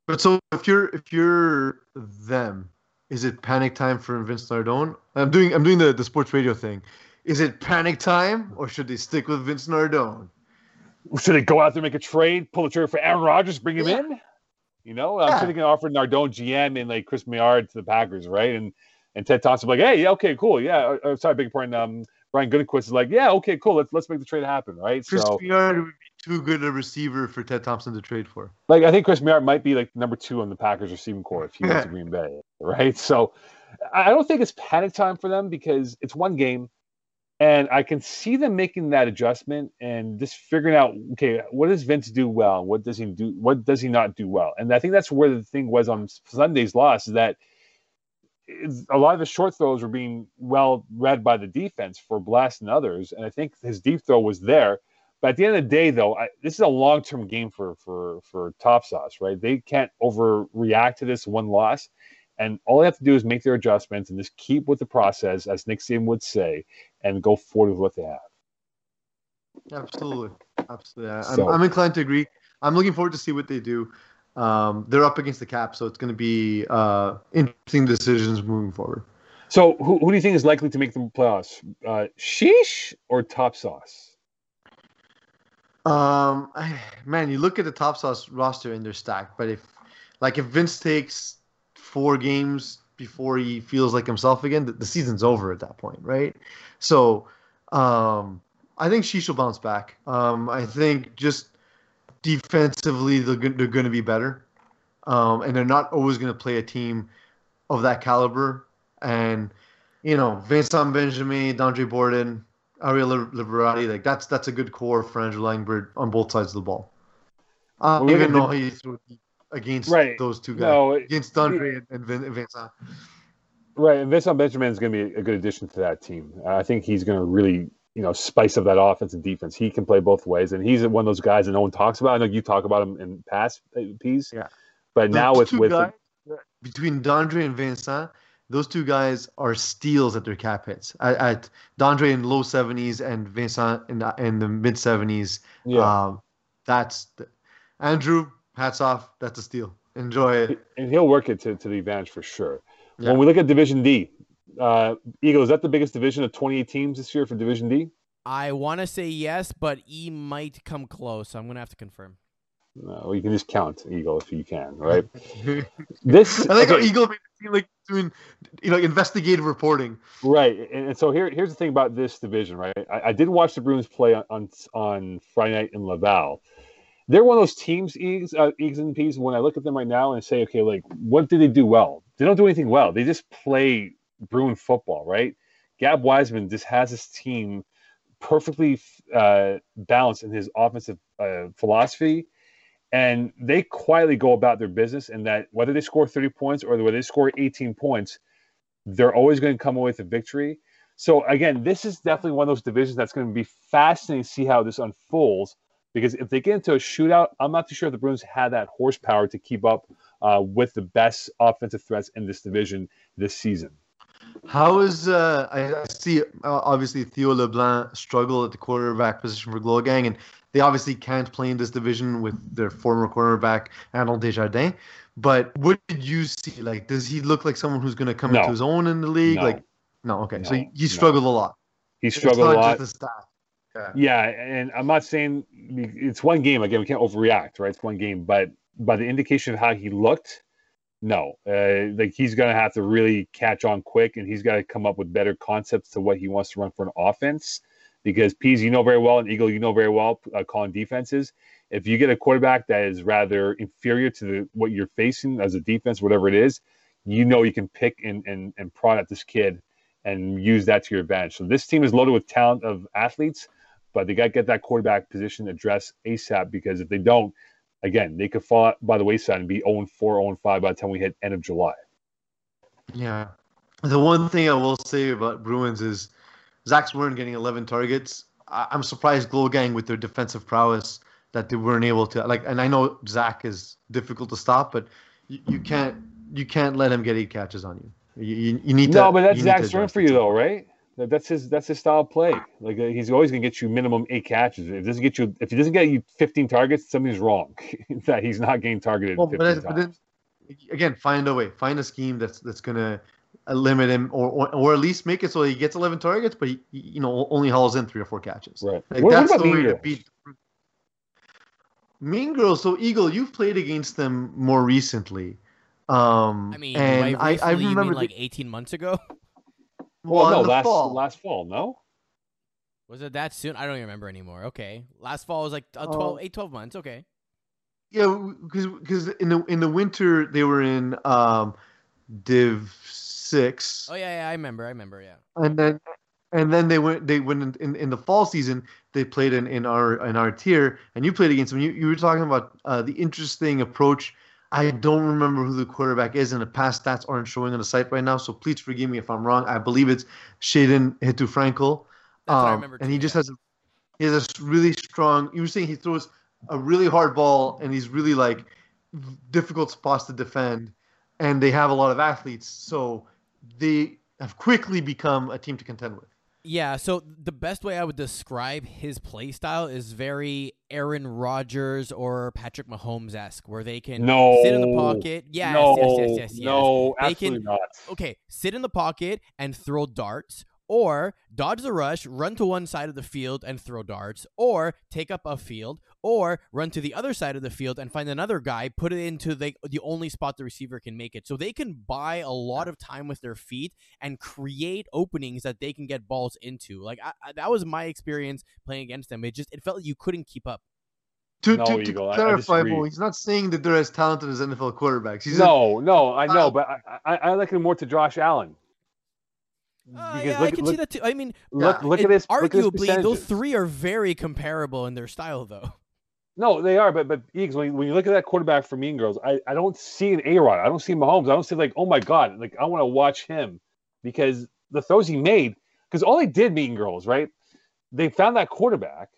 But so if you're if you're them, is it panic time for Vince Nardone? I'm doing I'm doing the, the sports radio thing. Is it panic time or should they stick with Vince Nardone? Should they go out there, make a trade, pull the trigger for Aaron Rodgers, bring him Yeah. in? You know, I'm sure they can offer Nardone GM and like Chris Maillard to the Packers, right? And and Ted Thompson like, hey, yeah, okay, cool, yeah. Or, or, sorry, big pardon. Um, Brian Gutekunst is like, yeah, okay, cool. Let's let's make the trade happen, right? Chris so, Piard would be too good a receiver for Ted Thompson to trade for. like, I think Chris Maillard might be like number two on the Packers receiving core if he went to Green Bay, right? So, I I don't think it's panic time for them because it's one game, and I can see them making that adjustment and just figuring out, okay, what does Vince do well? What does he do? What does he not do well? And I think that's where the thing was on Sunday's loss is that a lot of the short throws were being well read by the defense for Blast and others, and I think his deep throw was there. But at the end of the day, though, I, this is a long-term game for for for Top Sauce, right? They can't overreact to this one loss, and all they have to do is make their adjustments and just keep with the process, as Nick Saban would say, and go forward with what they have. Absolutely, absolutely. I- So- I'm, I'm inclined to agree. I'm looking forward to see what they do. Um, they're up against the cap, so it's going to be uh, interesting decisions moving forward. So, who, who do you think is likely to make the playoffs? Uh, Sheesh or Top Sauce? Um, I, man, you look at the top sauce roster and they're stacked. But if, like, if Vince takes four games before he feels like himself again, the, the season's over at that point, right? So, um, I think she will bounce back. Um, I think just defensively they're, they're going to be better, um, and they're not always going to play a team of that caliber. And you know, Vincent Benjamin, Dondre Borden, Ariel Liberati, like that's that's a good core for Andrew Langbird on both sides of the ball. I don't look even the- know how you threw against Right. those two guys. No, against Dondre and, and Vin- Vincent. Right, and Vincent Benjamin is going to be a good addition to that team. I think he's going to really, you know, spice up that offense and defense. He can play both ways, and he's one of those guys that no one talks about. I know you talk about him in past uh, piece, Yeah. but now Those with with guys, between Dondre and Vincent, those two guys are steals at their cap hits. At, at Dondre in low seventies and Vincent in the, in the mid seventies. yeah, Um, that's the, Andrew. Hats off. That's a steal. Enjoy it. and he'll work it to, to the advantage for sure. Yeah. When we look at Division D, uh, Eagle is that the biggest division of twenty eight teams this year for Division D? I want to say yes, but E might come close. I'm gonna have to confirm. Well, you can just count Eagle if you can, right? This I like okay. how Eagle made it seem like doing, you know, investigative reporting. Right, and, and so here, here's the thing about this division, right? I, I did watch the Bruins play on, on on Friday night in Laval. They're one of those teams, Eags, uh, Eags and Peas. When I look at them right now and say, okay, like, what do they do well? They don't do anything well. They just play Bruin football, right? Gab Wiseman just has his team perfectly uh, balanced in his offensive uh, philosophy, and they quietly go about their business. And that whether they score 30 points or whether they score 18 points, they're always going to come away with a victory. So again, this is definitely one of those divisions that's going to be fascinating to see how this unfolds. Because if they get into a shootout, I'm not too sure if the Bruins had that horsepower to keep up uh, with the best offensive threats in this division this season. How is uh, I, see uh, obviously Theo LeBlanc struggle at the quarterback position for Glow Gang, and they obviously can't play in this division with their former cornerback Arnold Desjardins. But what did you see? Like, does he look like someone who's going to come No. into his own in the league? No. Like, no, okay. so No, he, he struggled a lot. He struggled a lot. Just the staff. Yeah. Yeah, and I'm not saying it's one game. Again, we can't overreact, right? It's one game, but by the indication of how he looked, no, uh, like he's gonna have to really catch on quick, and he's got to come up with better concepts to what he wants to run for an offense. Because Peas, you know very well, and Eagle, you know very well, uh, calling defenses. If you get a quarterback that is rather inferior to the, what you're facing as a defense, whatever it is, you know you can pick and and, and prod at this kid and use that to your advantage. So this team is loaded with talent of athletes but they got to get that quarterback position addressed ASAP because if they don't, again, they could fall by the wayside and be 0 4, 0 5 by the time we hit end of July. Yeah. The one thing I will say about Bruins is Zach Swern getting 11 targets. I- I'm surprised Glow Gang with their defensive prowess that they weren't able to like. And I know Zach is difficult to stop, but you, you can't you can't let him get eight catches on you. You, you, you need to. No, but that's Zach to for you, though, right? That's his. That's his style of play. Like uh, he's always going to get you minimum eight catches. If doesn't get you, if he doesn't get you 15 targets, something's wrong. that he's not getting targeted. Well, 15 but, then- but then again, find a way, find a scheme that's that's gonna limit him, or, or or at least make it so he gets 11 targets, but he he, you know only hauls in three or four catches. right. Like What, what that's about the the way to beat. Mean Girls. So Eagle, you've played against them more recently. Um, I mean, and I, I, I remember mean, like 18 months ago. Well, in no, last fall. last fall, no. Was it that soon? I don't even remember anymore. Okay, last fall was like uh, Oh. 12, 8, 12 months. Okay. Yeah, because because in the in the winter they were in um, Div six, Oh yeah, yeah, I remember. I remember. Yeah. and then and then they went they went in, in, in the fall season they played in, in our in our tier, and you played against them. You you were talking about uh, the interesting approach. I don't remember who the quarterback is, and the past stats aren't showing on the site right now. So please forgive me if I'm wrong. I believe it's Shaden Hitu Frankel. That's what I Um, remember. and too, he just has a, he has a really strong. You were saying he throws a really hard ball, and he's really like difficult spots to defend, and they have a lot of athletes, so they have quickly become a team to contend with. Yeah, so the best way I would describe his play style is very Aaron Rodgers or Patrick Mahomes esque, where they can No. sit in the pocket. Yes, no, yes, yes, yes, yes. no, They absolutely can- not. Okay, sit in the pocket and throw darts, or dodge the rush, run to one side of the field and throw darts, or take up a field, or run to the other side of the field and find another guy, put it into the the only spot the receiver can make it. So they can buy a lot of time with their feet and create openings that they can get balls into. Like I, I, that was my experience playing against them. It just it felt like you couldn't keep up. To, No, to, to Eagle, I- I clarify, disagree. Bo, he's not saying that they're as talented as NFL quarterbacks. He's no, no, I know, Uh, but I, I, I like him more to Josh Allen. Uh, Because yeah, I can look, see that too. I mean, look, Yeah. look it- at his look at his arguably those three are very comparable in their style, though. No, they are, but but Eagles, when, you- when you look at that quarterback for Mean Girls, I, I don't see an A Rod. I don't see Mahomes. I don't see like, oh my God, like I want to watch him because the throws he made, because all they did, Mean Girls, right? They found that quarterback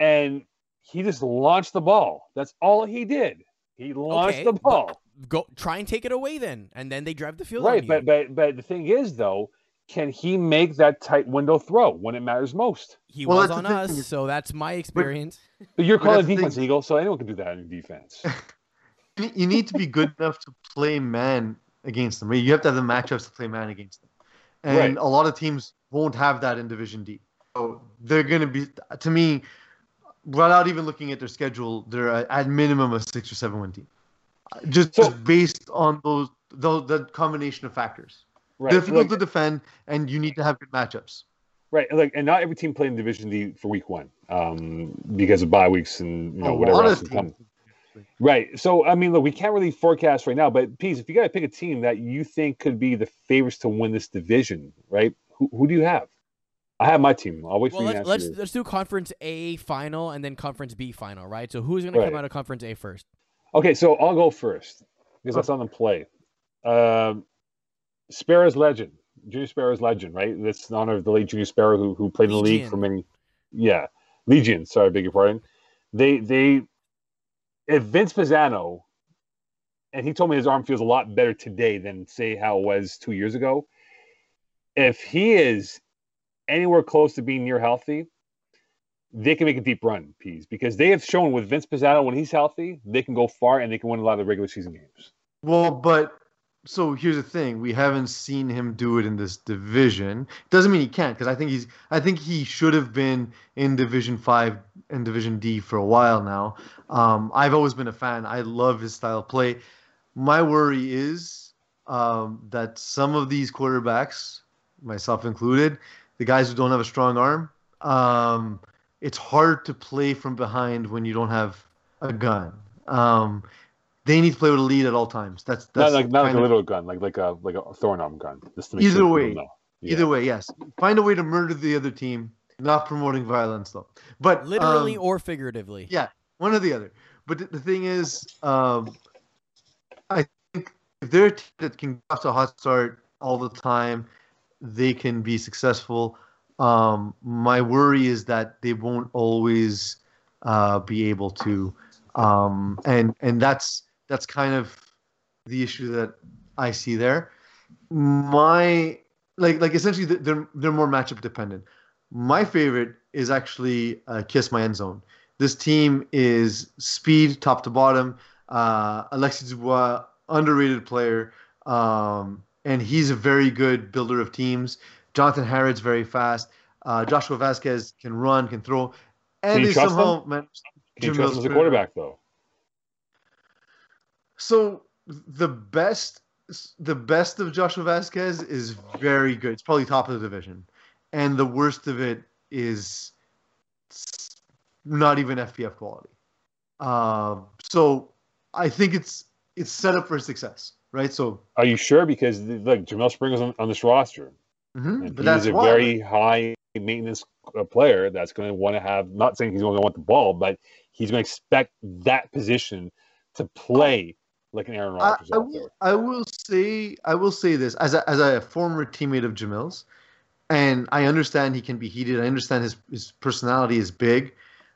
and he just launched the ball. That's all he did. He launched Okay, the ball. Go try and take it away then, and then they drive the field. on Right, you. but but but the thing is though, can he make that tight window throw when it matters most? he Well, was on the thing us, so that's my experience. But you're But calling that's defense, thing- Eagle, so anyone can do that in defense. you need- to be good enough to play man against them. right? You have to have the matchups to play man against them, and Right. a lot of teams won't have that in Division D. So they're going to be, to me, without even looking at their schedule, they're at, at minimum a six or seven win team, just, So- just based on those those that combination of factors. Right. Difficult like- to defend, and you need to have good matchups. Right, like, and not every team played in Division D for Week One, um, because of bye weeks and you know A whatever else come. Right. So I mean, look, we can't really forecast right now, but Peas, if you got to pick a team that you think could be the favorites to win this division, right? Who, who do you have? I have my team. I'll wait Well, for you to let's answer let's, let's do Conference A final and then Conference B final, right? So who's going to come out of Conference A first? Okay, so I'll go first because that's on the play. Um, Sparrow's legend, Junior Sparrow's legend, right? That's in honor of the late Junior Sparrow who who played in the league for many. Yeah, Legion. Sorry, I beg your pardon. They they if Vince Pizzano, and he told me his arm feels a lot better today than say how it was two years ago. If he is anywhere close to being near healthy, they can make a deep run, Peas, because they have shown with Vince Pizzano when he's healthy, they can go far and they can win a lot of the regular season games. Well, but so here's the thing: we haven't seen him do it in this division. Doesn't mean he can't, because I think he's. I think he should have been in Division Five and Division D for a while now. Um, I've always been a fan. I love his style of play. My worry is um, that some of these quarterbacks, myself included, the guys who don't have a strong arm, um, it's hard to play from behind when you don't have a gun. Um, they need to play with a lead at all times. That's Not like not like kind a of- little gun, like like a like a throwing arm gun. Just to make Either sure way. know. Yeah. Either way, yes. Find a way to murder the other team. Not promoting violence though. But Literally um, or figuratively. yeah, one or the other. But the, the thing is, um, I think if they're a team that can get off to a hot start all the time, they can be successful. Um, my worry is that they won't always uh, be able to, um, and and that's that's kind of the issue that I see there. My like like essentially they're they're more matchup dependent. My favorite is actually uh, Kiss My End Zone. This team is speed top to bottom. Uh, Alexis Dubois, underrated player, um, and he's a very good builder of teams. Jonathan Harrod's very fast. Uh, Joshua Vasquez can run, can throw, and Can you they trust somehow man, Can you trust him as a quarterback though? So the best the best of Joshua Vasquez is very good. It's probably top of the division. And the worst of it is not even FPF quality. Uh, so I think it's it's set up for success, right? So are you sure? Because like Jamel Springer's on, on this roster, mm-hmm. and he's a why. very high maintenance uh, player that's going to want to have. Not saying he's going to want the ball, but he's going to expect that position to play like an Aaron Rodgers. I, I, will, I, will, say, I will say this as a, as a former teammate of Jamil's, and I understand he can be heated. I understand his his personality is big.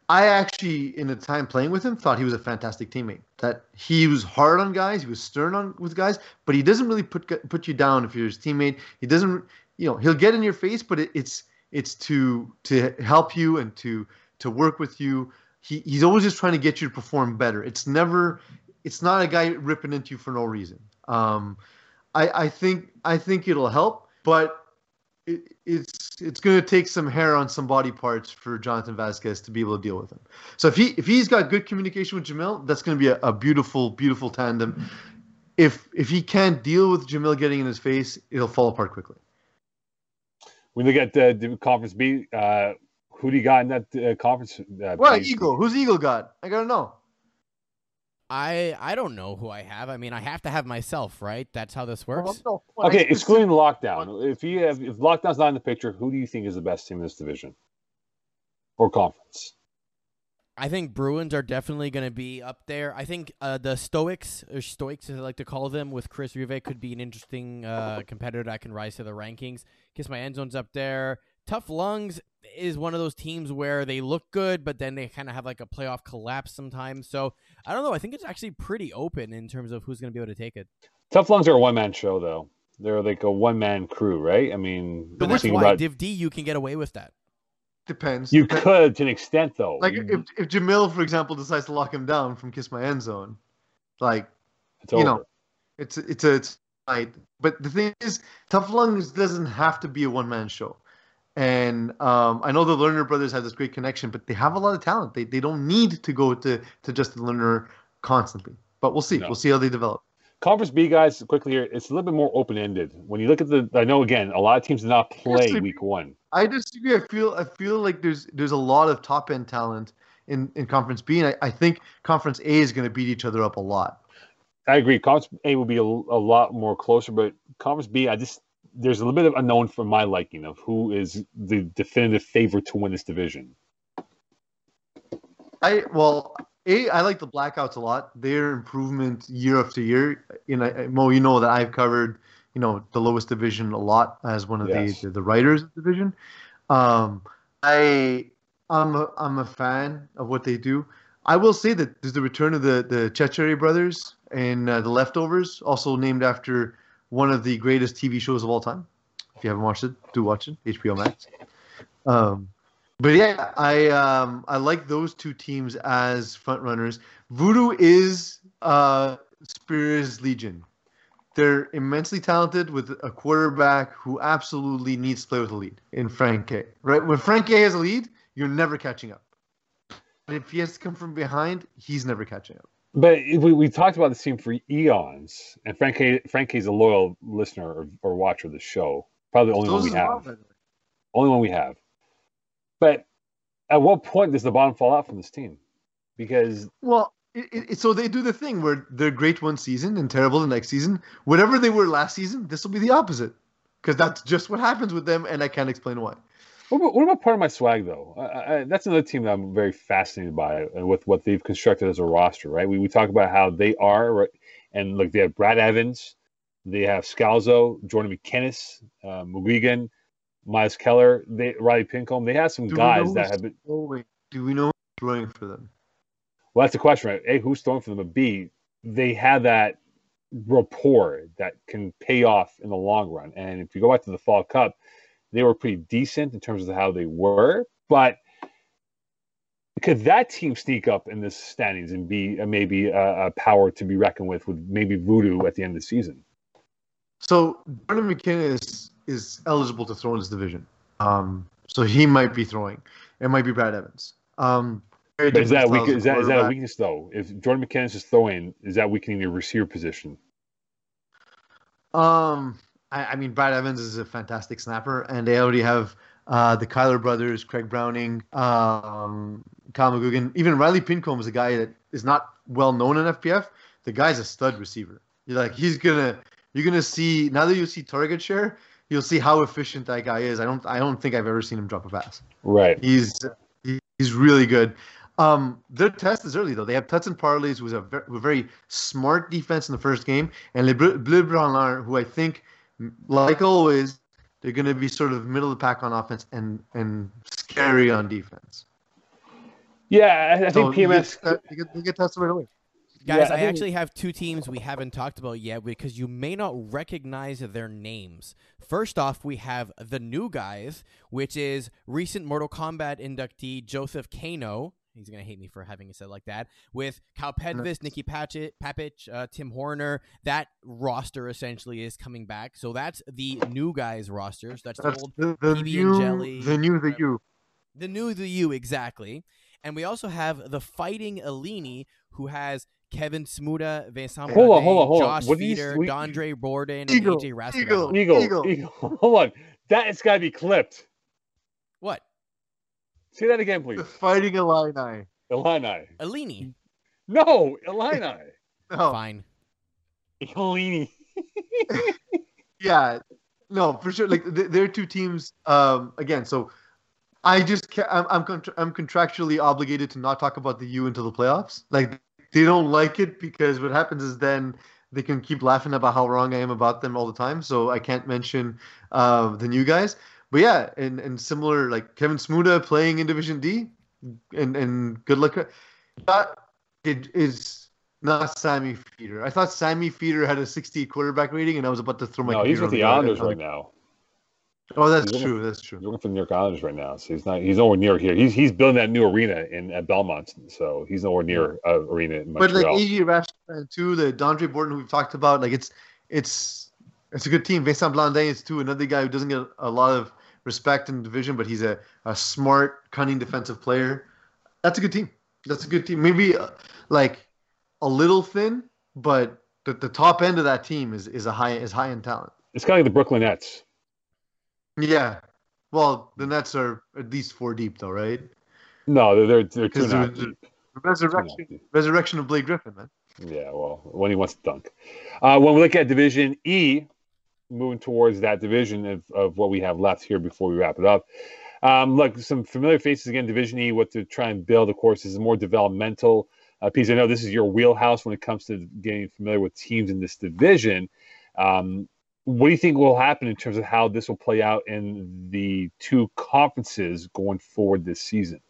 I actually, in the time playing with him, thought he was a fantastic teammate. That he was hard on guys, he was stern on with guys, but he doesn't really put put you down if you're his teammate. He doesn't, you know, he'll get in your face, but it, it's it's to to help you and to to work with you. He, he's always just trying to get you to perform better. It's never it's not a guy ripping into you for no reason. Um, I, I think I think it'll help, but it, it's it's going to take some hair on some body parts for Jonathan Vasquez to be able to deal with him. So if he if he's got good communication with Jamil, that's going to be a, a beautiful beautiful tandem. If if he can't deal with Jamil getting in his face, it'll fall apart quickly. When they get the conference B, uh, who do you got in that uh, conference? Uh, well, Eagle. Who's Eagle got? I gotta know. I I don't know who I have. I mean, I have to have myself, right? That's how this works. Okay, excluding lockdown. If you have if lockdown's not in the picture, who do you think is the best team in this division or conference? I think Bruins are definitely going to be up there. I think uh, the Stoics or Stoics, as I like to call them, with Chris Rive could be an interesting uh, competitor that can rise to the rankings. Kiss my end zones up there. Tough Lungs is one of those teams where they look good, but then they kind of have like a playoff collapse sometimes. So I don't know. I think it's actually pretty open in terms of who's going to be able to take it. Tough Lungs are a one man show, though. They're like a one man crew, right? I mean, but that's why about... Div D you can get away with that. Depends. You Depends. could to an extent, though. Like if if Jamil, for example, decides to lock him down from Kiss My End Zone, like it's you over. know, it's it's a it's right. But the thing is, Tough Lungs doesn't have to be a one man show. And um, I know the Lerner brothers have this great connection, but they have a lot of talent. They, they don't need to go to, to Justin Lerner constantly. But we'll see. No. We'll see how they develop. Conference B guys, quickly here, it's a little bit more open ended. When you look at the, I know again, a lot of teams did not play week one. I disagree. I feel I feel like there's there's a lot of top end talent in, in Conference B, and I, I think Conference A is going to beat each other up a lot. I agree. Conference A will be a, a lot more closer, but Conference B, I just there's a little bit of unknown for my liking of who is the definitive favorite to win this division. I well, a I like the Blackouts a lot. Their improvement year after year. You know, Mo, you know that I've covered you know the lowest division a lot as one of yes. the, the, writers of the division. Um, I I'm a, I'm a fan of what they do. I will say that there's the return of the the Chechere brothers and uh, the leftovers, also named after one of the greatest TV shows of all time. If you haven't watched it, do watch it. HBO Max. Um, but yeah, I um, I like those two teams as front runners. Voodoo is uh, Spears Legion. They're immensely talented with a quarterback who absolutely needs to play with a lead in Frank K. Right when Frank K has a lead, you're never catching up. But if he has to come from behind, he's never catching up. But we, we talked about this team for eons, and Frank Frank is a loyal listener or, or watcher of the show. Probably the only one we have. only one we have. But at what point does the bottom fall out from this team? Because well, it, it, so they do the thing where they're great one season and terrible the next season. Whatever they were last season, this will be the opposite, because that's just what happens with them, and I can't explain why. What about, what about part of my swag though? I, I, that's another team that I'm very fascinated by and with what they've constructed as a roster. Right? We we talk about how they are, right? and look, they have Brad Evans, they have Scalzo, Jordan McKinnis, uh, McGuigan, Miles Keller, they Riley Pincombe. They have some Do guys that have been. Oh, wait. Do we know who's throwing for them? Well, that's the question, right? A, who's throwing for them? But B, they have that rapport that can pay off in the long run. And if you go back to the Fall Cup, they were pretty decent in terms of how they were, but could that team sneak up in the standings and be uh, maybe a, a, power to be reckoned with with maybe voodoo at the end of the season? So Jordan McKinnon is, is eligible to throw in this division. Um, so he might be throwing. It might be Brad Evans. Um, is that weak, is that is that a weakness though? If Jordan McKinnon's just throwing, is that weakening your receiver position? Um, I, I, mean, Brad Evans is a fantastic snapper, and they already have uh, the Kyler brothers, Craig Browning, um, Kyle McGugan, even Riley Pincombe is a guy that is not well known in FPF. The guy's a stud receiver. You're like he's gonna you're gonna see now that you see target share, you'll see how efficient that guy is. I don't I don't think I've ever seen him drop a pass. Right. He's he's really good. Um, their test is early though. They have Tuts and Parleys, who's a very, a very smart defense in the first game, and Le Bleu who I think, like always, they're going to be sort of middle of the pack on offense and and scary on defense. Yeah, I, I think so PMS. You get, uh, you get, you get tested right away. Guys, yeah, I, I actually have two teams we haven't talked about yet because you may not recognize their names. First off, we have the new guys, which is recent Mortal Kombat inductee Joseph Kano. He's gonna hate me for having said like that. With Cal Pedvis, Nikki Patchett, Papich, uh, Tim Horner, that roster essentially is coming back. So that's the new guys rosters. That's, that's the old the, the PB new, and Jelly, the new the you, the new the you exactly. And we also have the Fighting Alini, who has Kevin Smuda, Vincent hold on, hold on, hold Josh on. What Feeder, you, Dondre Borden, Eagle, and AJ Raskin. Eagle, Eagle, Eagle, Eagle. Hold on. That has got to be clipped. What? Say that again, please. The fighting Illini. Illini. Alini. No, Illini. no. Fine. Illini. yeah. No, for sure. Like they're two teams. Um, again, so I just I'm I'm, contra- I'm contractually obligated to not talk about the U until the playoffs. Like they don't like it because what happens is then they can keep laughing about how wrong I am about them all the time. So I can't mention uh, the new guys. But yeah, and, and similar like Kevin Smuda playing in Division D, and and good luck. That it is not Sammy Feeder. I thought Sammy Feeder had a 60 quarterback rating, and I was about to throw my. No, he's with the Islanders right now. Oh, that's he's true. Looking, that's true. He's looking for the New York Islanders right now, so he's not. He's nowhere near here. He's he's building that new arena in at Belmont, so he's nowhere near uh, arena in Montreal. But like AJ Rashford too, the Dondre Borden who we've talked about, like it's it's it's a good team. Vincent Blandin is too another guy who doesn't get a lot of respect in the division, but he's a, a smart, cunning defensive player. That's a good team. That's a good team. Maybe uh, like a little thin, but the, the top end of that team is is a high is high in talent. It's kind of like the Brooklyn Nets. Yeah. Well, the Nets are at least four deep, though, right? No, they're they're, two and deep. Resurrection, resurrection of Blake Griffin, man. Yeah, well, when he wants to dunk. Uh, when we look at Division E, moving towards that division of, of what we have left here before we wrap it up. Um, look, some familiar faces again. Division E, what to try and build, of course, is a more developmental uh, piece. I know this is your wheelhouse when it comes to getting familiar with teams in this division. Um, what do you think will happen in terms of how this will play out in the two conferences going forward this season?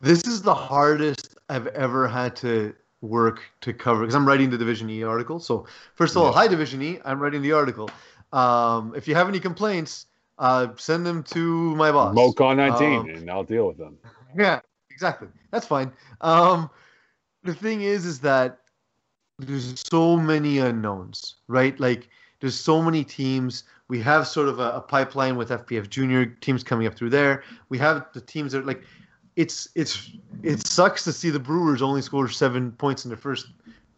This is the hardest I've ever had to work to cover because I'm writing the Division E article. So first of all, hi Division E, I'm writing the article. Um, if you have any complaints, uh, send them to my boss, MoCon19, um, and I'll deal with them. Yeah, exactly. That's fine. Um, the thing is, is that there's so many unknowns, right? Like there's so many teams. We have sort of a, a, pipeline with FPF junior teams coming up through there. We have the teams that are like, it's it's it sucks to see the Brewers only score seven points in their first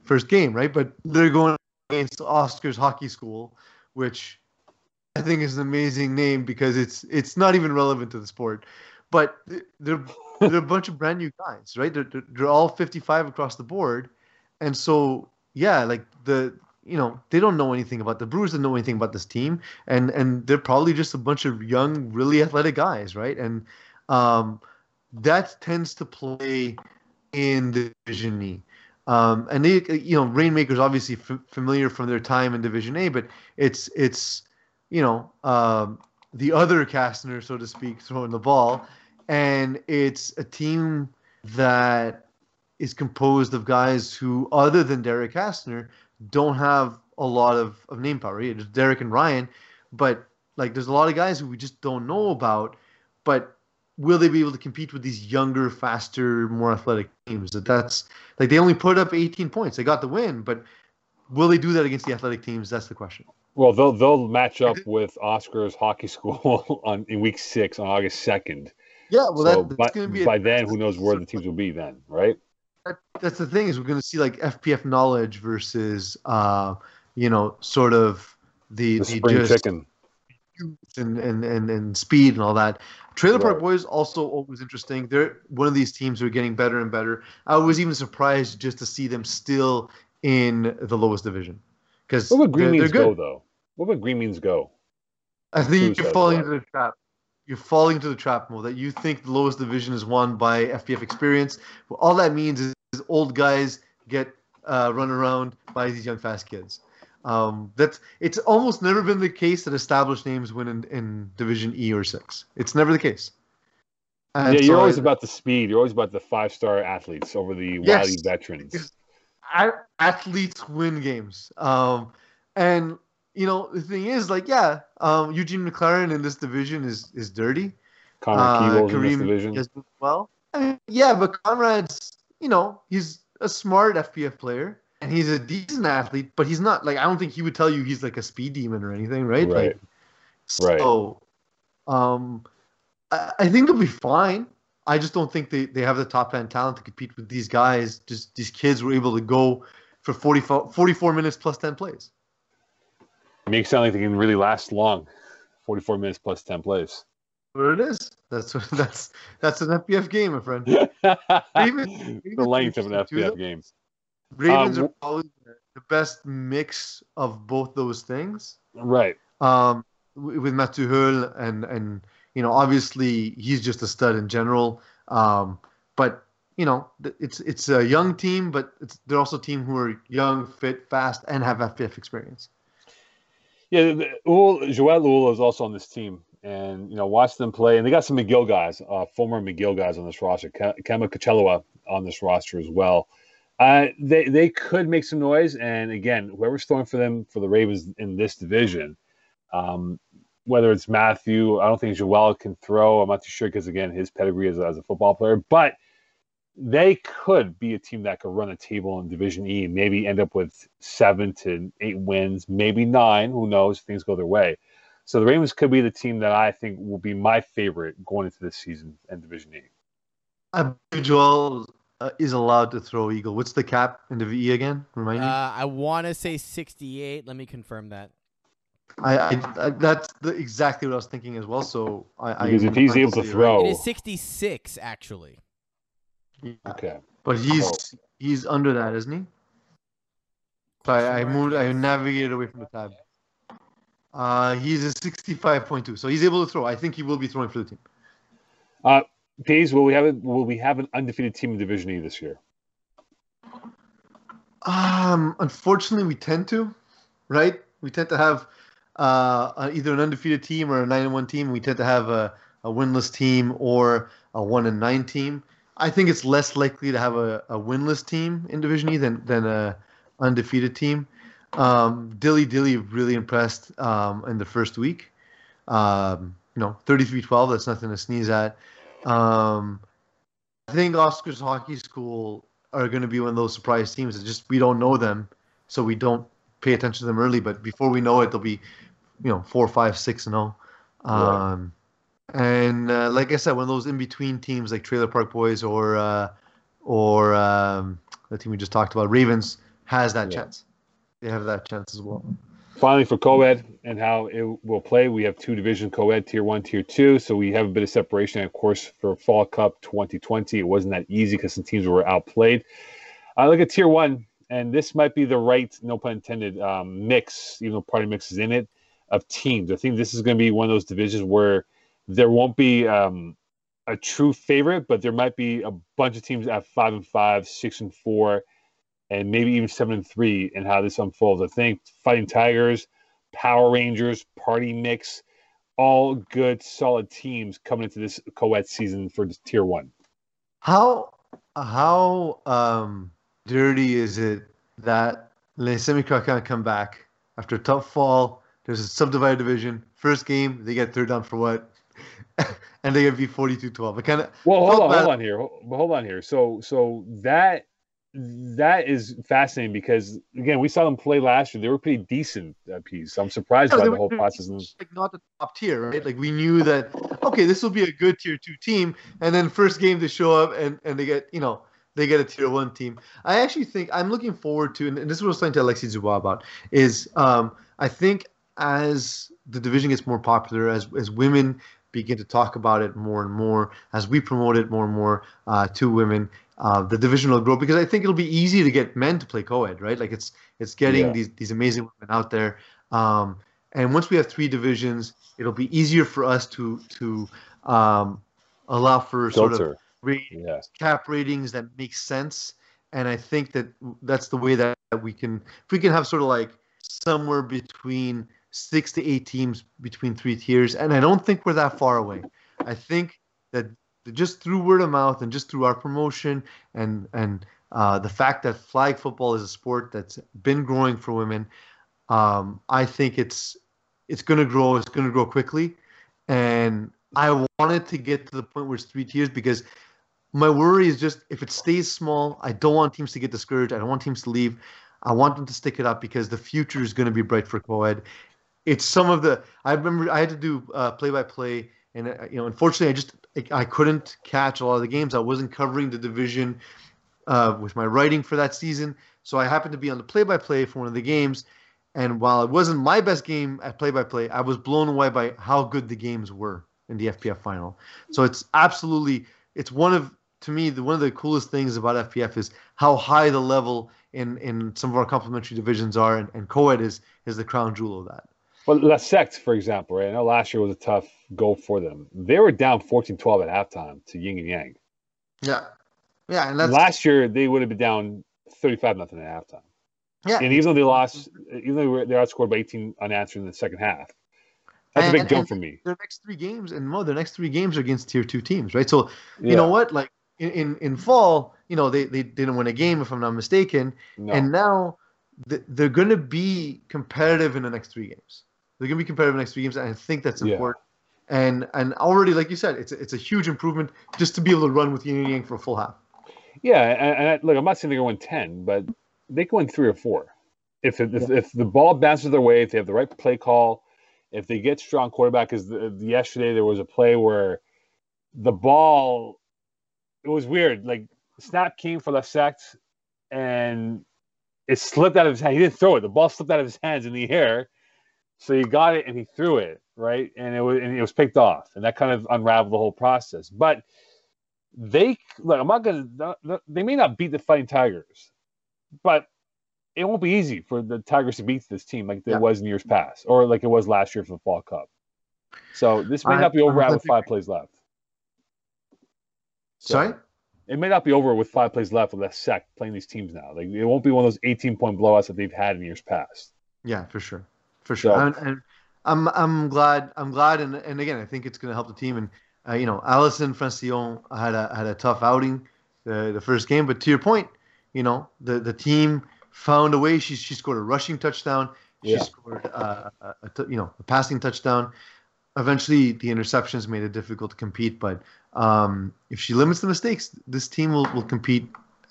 first game, right? But they're going against Oscar's Hockey School, which I think is an amazing name because it's it's not even relevant to the sport, but they're they're a bunch of brand new guys, right? They're, they're all 55 across the board, and so yeah, like the you know they don't know anything about the Brewers. Don't know anything about this team, and and they're probably just a bunch of young, really athletic guys, right? And um, that tends to play in the Division E. Um, and they, you know, Rainmaker's obviously f- familiar from their time in Division A, but it's it's you know um, the other Castner, so to speak, throwing the ball, and it's a team that is composed of guys who, other than Derek Castner, don't have a lot of, of name power. There's Derek and Ryan, but like there's a lot of guys who we just don't know about. But will they be able to compete with these younger, faster, more athletic teams? That that's like they only put up 18 points. They got the win, but will they do that against the athletic teams? That's the question. Well, they'll they'll match up with Oscar's hockey school on in week six on August second. Yeah, well, so that, by, that's going to be by a, then, who knows where the teams will be then, right? that, that's the thing is we're going to see like FPF knowledge versus, uh, you know, sort of the The the, spring just chicken. And, and and and speed and all that. Trailer Park Right. Boys also always interesting. They're one of these teams who are getting better and better. I was even surprised just to see them still in the lowest division because What would Green they're Means go though? What would Green Means go? I think Suicide you're falling Squad. into the trap. You're falling into the trap, Mo, that you think the lowest division is won by FPF experience. Well, all that means is, is old guys get uh, run around by these young, fast kids. Um, that's it's almost never been the case that established names win in, in Division E or six. It's never the case. And yeah, you're always I- about the speed. You're always about the five star athletes over the Yes. wily veterans. Athletes win games. Um, and you know the thing is, like, yeah, um, Eugene McLaren in this division is is dirty. Connor Uh, Keeble's in this division. does well. I mean, yeah, but Conrad's, you know, he's a smart FPF player and he's a decent athlete, but he's not like I don't think he would tell you he's like a speed demon or anything, right? Right. Like, Right. so, um, I, I think they'll be fine. I just don't think they, they have the top end talent to compete with these guys. Just these kids were able to go for 44, 44 minutes plus 10 plays. It Makes it sound like they can really last long. 44 minutes plus 10 plays. Where it is. That's what that's that's an FPF game, my friend. Raven- the length of an FPF game. Ravens Um, are probably the best mix of both those things. Right. Um, with Mathieu Hull and and you know obviously he's just a stud in general. Um, but you know it's it's a young team, but it's, they're also a team who are young, fit, fast, and have FPF experience. Yeah, the, Ul, Joel Ul is also on this team. And, you know, watch them play. And they got some McGill guys, uh, former McGill guys on this roster. Ke- Kema Kachelua on this roster as well. Uh, they, they could make some noise. And again, whoever's throwing for them for the Ravens in this division, um, whether it's Matthew, I don't think Joel can throw. I'm not too sure because, again, his pedigree as, a- as a football player. But they could be a team that could run the table in Division E, maybe end up with seven to eight wins, maybe nine. Who knows? Things go their way. So the Ravens could be the team that I think will be my favorite going into this season in Division E. I believe Joel uh, is allowed to throw eagle. What's the cap in the VE again? Remind me. Uh, I want to say 68. Let me confirm that. I, I, I that's the, exactly what I was thinking as well. So I, Because I if he's able to see, right? throw, It is 66, actually. Yeah. okay. But he's he's under that, isn't he? So I, I moved, I navigated away from the tab. Uh, he's a sixty-five point two, so he's able to throw. I think he will be throwing for the team. Uh, Days, will we have a, will we have an undefeated team in Division E this year? Um, unfortunately, we tend to, right? We tend to have uh, uh, either an undefeated team or a nine and one team. We tend to have a, a winless team or a one and nine team. I think it's less likely to have a, a winless team in Division E than than a undefeated team. Um, Dilly Dilly really impressed um, in the first week. Um, you know, 33-12, that's nothing to sneeze at. Um, I think Oscars Hockey School are going to be one of those surprise teams. It's just we don't know them, so we don't pay attention to them early. But before we know it, they'll be, you know, four, five, six, and zero. Right. Um, and uh, like I said, one of those in between teams like Trailer Park Boys or uh, or um, the team we just talked about, Ravens, has that Yeah. chance. They have that chance as well. Finally, for co-ed and how it will play, we have two division co-ed, tier one, tier two. So we have a bit of separation. Of course, for Fall Cup 2020, it wasn't that easy because some teams were outplayed. I look at tier one, and this might be the right, no pun intended, um, mix, even though party mix is in it, of teams. I think this is going to be one of those divisions where there won't be um, a true favorite, but there might be a bunch of teams at five and five, six and four, and maybe even seven and three, and how this unfolds. I think Fighting Tigers, Power Rangers, Party Mix, all good, solid teams coming into this co-ed season for tier one. How how um, dirty is it that Les Semicroix can't come back after a tough fall? There's a subdivided division. First game, they get third down for what? and they get beat 42-12. I kind of Well, hold on, bad. hold on here, hold, hold on here. So, so that that is fascinating because again, we saw them play last year. They were pretty decent uh, Peas. I'm surprised by the whole process. Like not the top tier, right? Like we knew that okay, this will be a good tier two team, and then first game they show up and and they get you know they get a tier one team. I actually think I'm looking forward to, and this is what I was talking to Alexi Dubois about, is um, I think as the division gets more popular, as as women begin to talk about it more and more, as we promote it more and more uh, to women, uh, the division will grow because I think it'll be easy to get men to play co-ed, right? Like it's it's getting yeah. these these amazing women out there. Um, and once we have three divisions, it'll be easier for us to to um, allow for Filter. sort of yeah. cap ratings that make sense. And I think that that's the way that we can if we can have sort of like somewhere between six to eight teams between three tiers, and I don't think we're that far away. I think that just through word of mouth and just through our promotion and and uh, the fact that flag football is a sport that's been growing for women, um, I think it's it's going to grow. It's going to grow quickly, and I wanted to get to the point where it's three tiers because my worry is just if it stays small, I don't want teams to get discouraged. I don't want teams to leave. I want them to stick it up because the future is going to be bright for co-ed. It's some of the I remember I had to do play by play, and uh, you know, unfortunately, I just I couldn't catch a lot of the games. I wasn't covering the division uh, with my writing for that season, so I happened to be on the play-by-play for one of the games. And while it wasn't my best game at play-by-play, I was blown away by how good the games were in the FPF final. So it's absolutely it's one of to me the one of the coolest things about FPF is how high the level in in some of our complementary divisions are, and, and co-ed is is the crown jewel of that. Well, La Secte, for example, right? I know last year was a tough go for them. They were down 14-12 at halftime to Ying and Yang. Yeah, yeah, and that's... last year they would have been down 35 nothing at halftime. Yeah, and even though they lost, even though they were they outscored by 18 unanswered in the second half, that's and, a big jump for me. Their next three games, and more, their next three games are against tier two teams, right? So you yeah. know what, like in, in, in fall, you know they, they didn't win a game if I'm not mistaken, no. and now they're going to be competitive in the next three games. They're going to be competitive next three games, and I think that's important. Yeah. And and already, like you said, it's a, it's a huge improvement just to be able to run with Yin and Yang for a full half. Yeah, and, and look, I'm not saying they're going to win ten, but they can win three or four. If if, yeah. if the ball bounces their way, if they have the right play call, if they get strong quarterback, because the, yesterday there was a play where the ball, it was weird. Like snap came for the Secte, and it slipped out of his hand. He didn't throw it. The ball slipped out of his hands in the air, so he got it and he threw it right, and it was and it was picked off, and that kind of unraveled the whole process. But they look, I'm not gonna. They may not beat the Fighting Tigers, but it won't be easy for the Tigers to beat this team like it yeah. was in years past, or like it was last year for the Fall Cup. So this may I, not be over with five plays left. So, Sorry. It may not be over with five plays left with that Secte playing these teams now. Like it won't be one of those 18 point blowouts that they've had in years past. Yeah, for sure, for sure. So, and, and I'm I'm glad I'm glad and and again I think it's going to help the team and uh, you know Allison Francillon had a had a tough outing the the first game, but to your point, you know the the team found a way. She she scored a rushing touchdown. She yeah. scored uh, a, a, you know a passing touchdown. Eventually, the interceptions made it difficult to compete. But um, if she limits the mistakes, this team will, will compete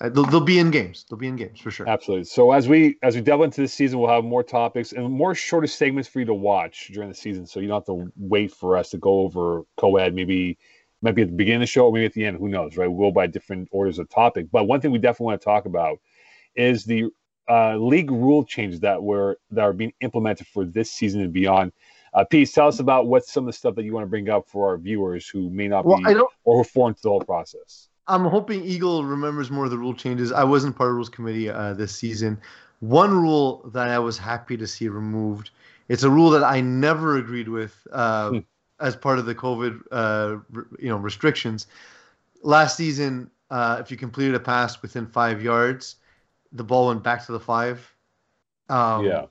they'll, they'll be in games. They'll be in games for sure. Absolutely. So as we as we delve into this season, we'll have more topics and more shorter segments for you to watch during the season. So you don't have to wait for us to go over co-ed. Maybe might be at the beginning of the show, or maybe at the end. Who knows? Right? We'll by different orders of topic. But one thing we definitely want to talk about is the uh, league rule changes that were that are being implemented for this season and beyond. Uh, Pete, tell us about what some of the stuff that you want to bring up for our viewers who may not well, be or who are foreign to the whole process. I'm hoping Eagle remembers more of the rule changes. I wasn't part of the rules committee uh, this season. One rule that I was happy to see removed. It's a rule that I never agreed with uh, hmm. as part of the COVID, uh, you know, restrictions. Last season, uh, if you completed a pass within five yards, the ball went back to the five. Um, yeah.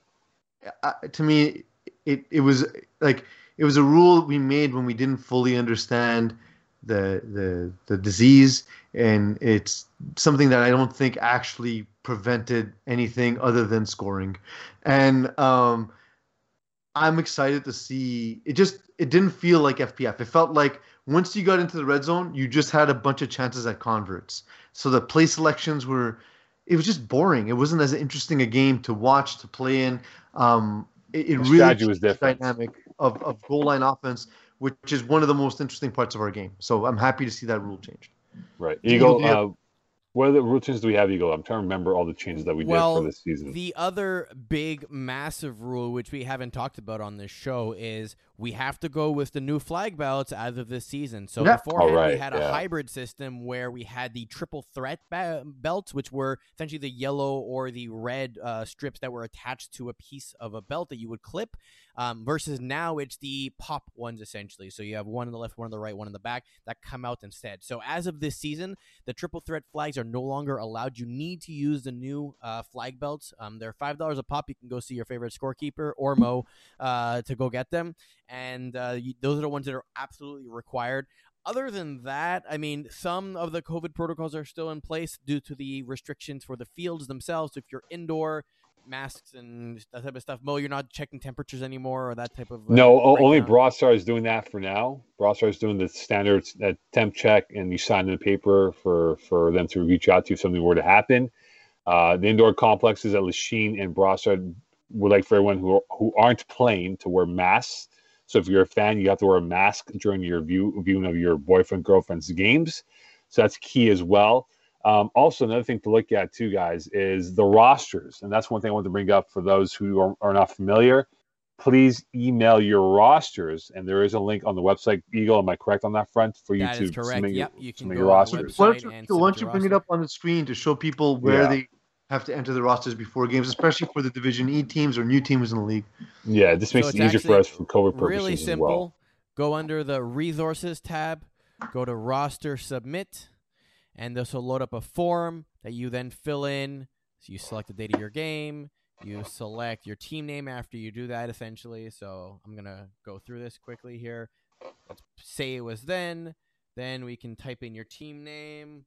to me, it it was like it was a rule we made when we didn't fully understand the the the disease, and it's something that I don't think actually prevented anything other than scoring, and um, I'm excited to see. It just it didn't feel like FPF. It felt like once you got into the red zone, you just had a bunch of chances at converts. So the play selections were it was just boring. It wasn't as interesting a game to watch to play in. Um, it, it really was different. dynamic of, of goal line offense, which is one of the most interesting parts of our game. So I'm happy to see that rule changed. Right, Eagle. Uh, what other routines do we have, Eagle? I'm trying to remember all the changes that we well, did for this season. The other big, massive rule, which we haven't talked about on this show, is we have to go with the new flag belts as of this season. So yeah. beforehand, right, we had a hybrid system where we had the triple threat ba- belts, which were essentially the yellow or the red uh, strips that were attached to a piece of a belt that you would clip. Um, versus now it's the pop ones essentially. So you have one on the left, one on the right, one in the back that come out instead. So as of this season, the triple threat flags are no longer allowed. You need to use the new uh, flag belts. Um, they're five dollars a pop. You can go see your favorite scorekeeper or Mo uh, to go get them and uh, those are the ones that are absolutely required. Other than that, I mean, some of the COVID protocols are still in place due to the restrictions for the fields themselves. If you're indoor, masks and that type of stuff. Mo, you're not checking temperatures anymore or that type of. Uh, no, only Broadstar is doing that for now. Broadstar is doing the standard uh, temp check, and you sign in the paper for for them to reach out to you if something were to happen. Uh, the indoor complexes at Lachine and Broadstar would like for everyone who who aren't playing to wear masks so if you're a fan, you have to wear a mask during your view, viewing of your boyfriend girlfriend's games. So that's key as well. Um, also, another thing to look at too, guys, is the rosters, and that's one thing I want to bring up for those who are, are not familiar. Please email your rosters, and there is a link on the website. Eagle, am I correct on that front for you that to submit, yep, your, you can submit your rosters? Why don't you, why don't you bring roster? it up on the screen to show people where yeah. they have to enter the rosters before games, especially for the Division E teams or new teams in the league. Yeah, this makes so it easier for us for COVID purposes. Really simple. Well. Go under the resources tab, go to roster submit, and this will load up a form that you then fill in. So you select the date of your game, you select your team name after you do that essentially. So I'm gonna go through this quickly here. Let's say it was then. Then we can type in your team name.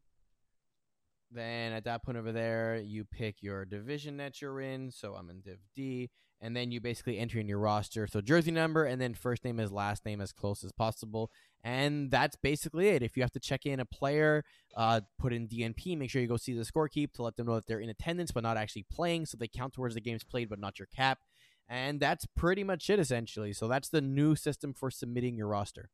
Then at that point over there, you pick your division that you're in. So I'm in Div D. And then you basically enter in your roster. So jersey number and then first name as last name as close as possible. And that's basically it. If you have to check in a player, uh, put in DNP, make sure you go see the score keep to let them know that they're in attendance but not actually playing. So they count towards the games played but not your cap. And that's pretty much it essentially. So that's the new system for submitting your roster.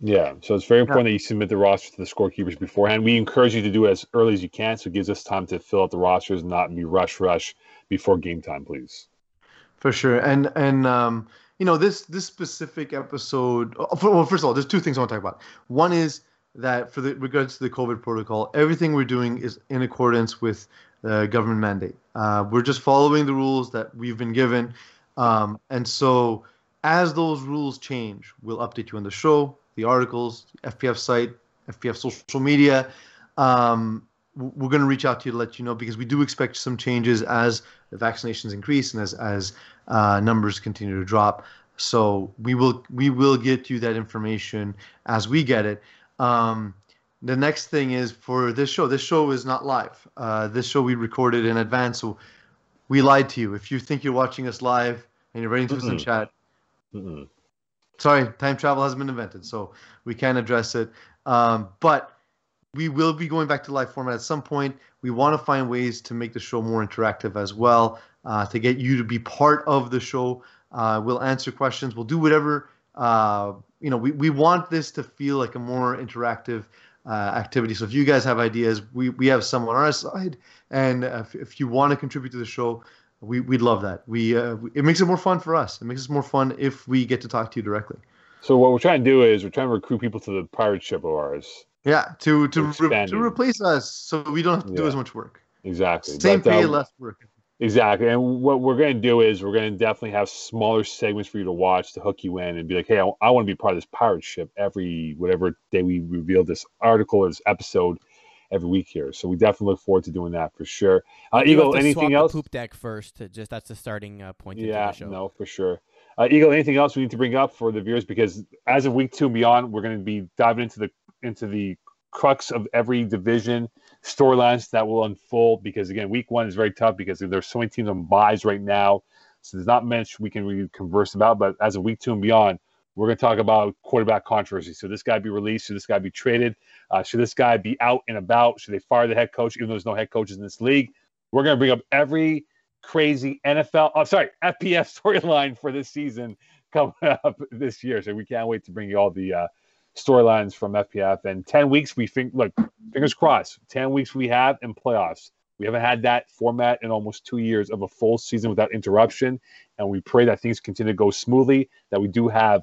Yeah, so it's very important yeah. that you submit the roster to the scorekeepers beforehand. We encourage you to do it as early as you can, so it gives us time to fill out the rosters, and not be rush rush before game time, please. For sure, and and um, you know this this specific episode. Uh, well, first of all, there's two things I want to talk about. One is that for the regards to the COVID protocol, everything we're doing is in accordance with the government mandate. Uh, we're just following the rules that we've been given, um, and so as those rules change, we'll update you on the show the articles, FPF site, FPF social media. Um, we're going to reach out to you to let you know because we do expect some changes as the vaccinations increase and as as uh, numbers continue to drop. So we will we will get you that information as we get it. Um, the next thing is for this show. This show is not live. Uh, this show we recorded in advance, so we lied to you. If you think you're watching us live and you're writing to us in chat, Mm-mm sorry, time travel hasn't been invented, so we can't address it. Um, but we will be going back to live format at some point. We want to find ways to make the show more interactive as well, uh, to get you to be part of the show. Uh, we'll answer questions. We'll do whatever. Uh, you know, we, we want this to feel like a more interactive uh, activity. So if you guys have ideas, we, we have some on our side. And if, if you want to contribute to the show, we we'd love that. We uh, it makes it more fun for us. It makes it more fun if we get to talk to you directly. So what we're trying to do is we're trying to recruit people to the pirate ship of ours. Yeah, to to re- to replace us, so we don't have to yeah. do as much work. Exactly. Same but, pay, um, less work. Exactly. And what we're going to do is we're going to definitely have smaller segments for you to watch to hook you in and be like, hey, I, I want to be part of this pirate ship every whatever day we reveal this article or this episode every week here. So we definitely look forward to doing that for sure. Uh, Eagle, anything else? poop deck first. Just that's the starting uh, point. Yeah, no, for sure. Uh, Eagle, anything else we need to bring up for the viewers? Because as of week two and beyond, we're going to be diving into the into the crux of every division storylines that will unfold. Because again, week one is very tough because there's so many teams on buys right now. So there's not much we can really converse about. But as a week two and beyond, we're going to talk about quarterback controversy. Should this guy be released? Should this guy be traded? Uh, should this guy be out and about? Should they fire the head coach, even though there's no head coaches in this league? We're going to bring up every crazy NFL, oh, sorry, FPF storyline for this season coming up this year. So we can't wait to bring you all the uh, storylines from FPF. And 10 weeks, we think, look, fingers crossed, 10 weeks we have in playoffs. We haven't had that format in almost two years of a full season without interruption. And we pray that things continue to go smoothly, that we do have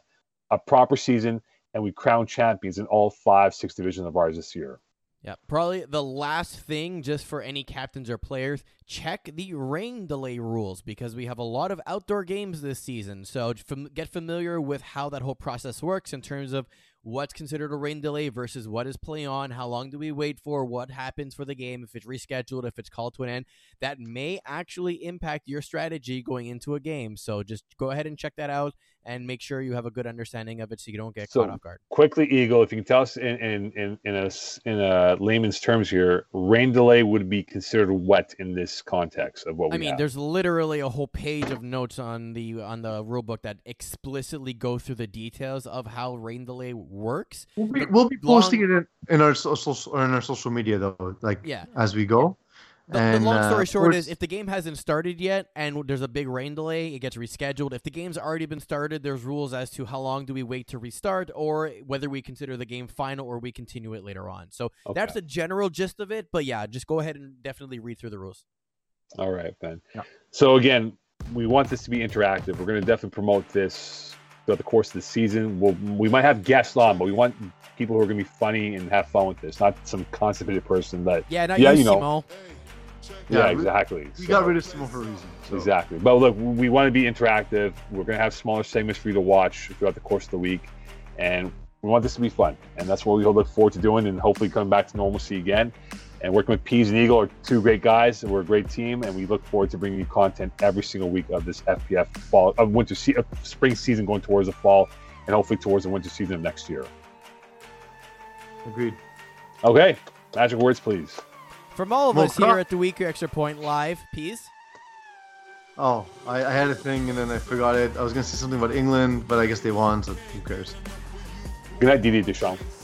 a proper season, and we crown champions in all five, six divisions of ours this year. Yeah, probably the last thing just for any captains or players, check the rain delay rules because we have a lot of outdoor games this season. So get familiar with how that whole process works in terms of what's considered a rain delay versus what is play on, how long do we wait for, what happens for the game, if it's rescheduled, if it's called to an end. That may actually impact your strategy going into a game. So just go ahead and check that out and make sure you have a good understanding of it so you don't get so caught off guard. Quickly, Eagle, if you can tell us in, in, in, in, a, in a layman's terms here, rain delay would be considered wet in this context of what we I mean, have. there's literally a whole page of notes on the on the rule book that explicitly go through the details of how rain delay works. We'll be, we'll be posting it in, in our social in our social media though, like yeah. as we go. The, and, the long story uh, short is, if the game hasn't started yet and there's a big rain delay, it gets rescheduled. If the game's already been started, there's rules as to how long do we wait to restart, or whether we consider the game final or we continue it later on. So okay. that's the general gist of it. But yeah, just go ahead and definitely read through the rules. All right, Ben. Yeah. So again, we want this to be interactive. We're going to definitely promote this throughout the course of the season. We'll, we might have guests on, but we want people who are going to be funny and have fun with this, not some constipated person that yeah, yeah, you, you know. Yeah, yeah exactly. We, so, got rid of Simo for a reason. So. Exactly. But look, we want to be interactive. We're going to have smaller segments for you to watch throughout the course of the week. And we want this to be fun. And that's what we look forward to doing and hopefully coming back to normalcy again. And working with Peas and Eagle are two great guys, and we're a great team. And we look forward to bringing you content every single week of this FPF fall, of winter, se- of spring season going towards the fall, and hopefully towards the winter season of next year. Agreed. Okay, magic words, please. From all of well, us here at the Week Extra Point Live, Peas. Oh, I, I, had a thing and then I forgot it. I was going to say something about England, but I guess they won, so who cares? Good night, Didier Deschamps.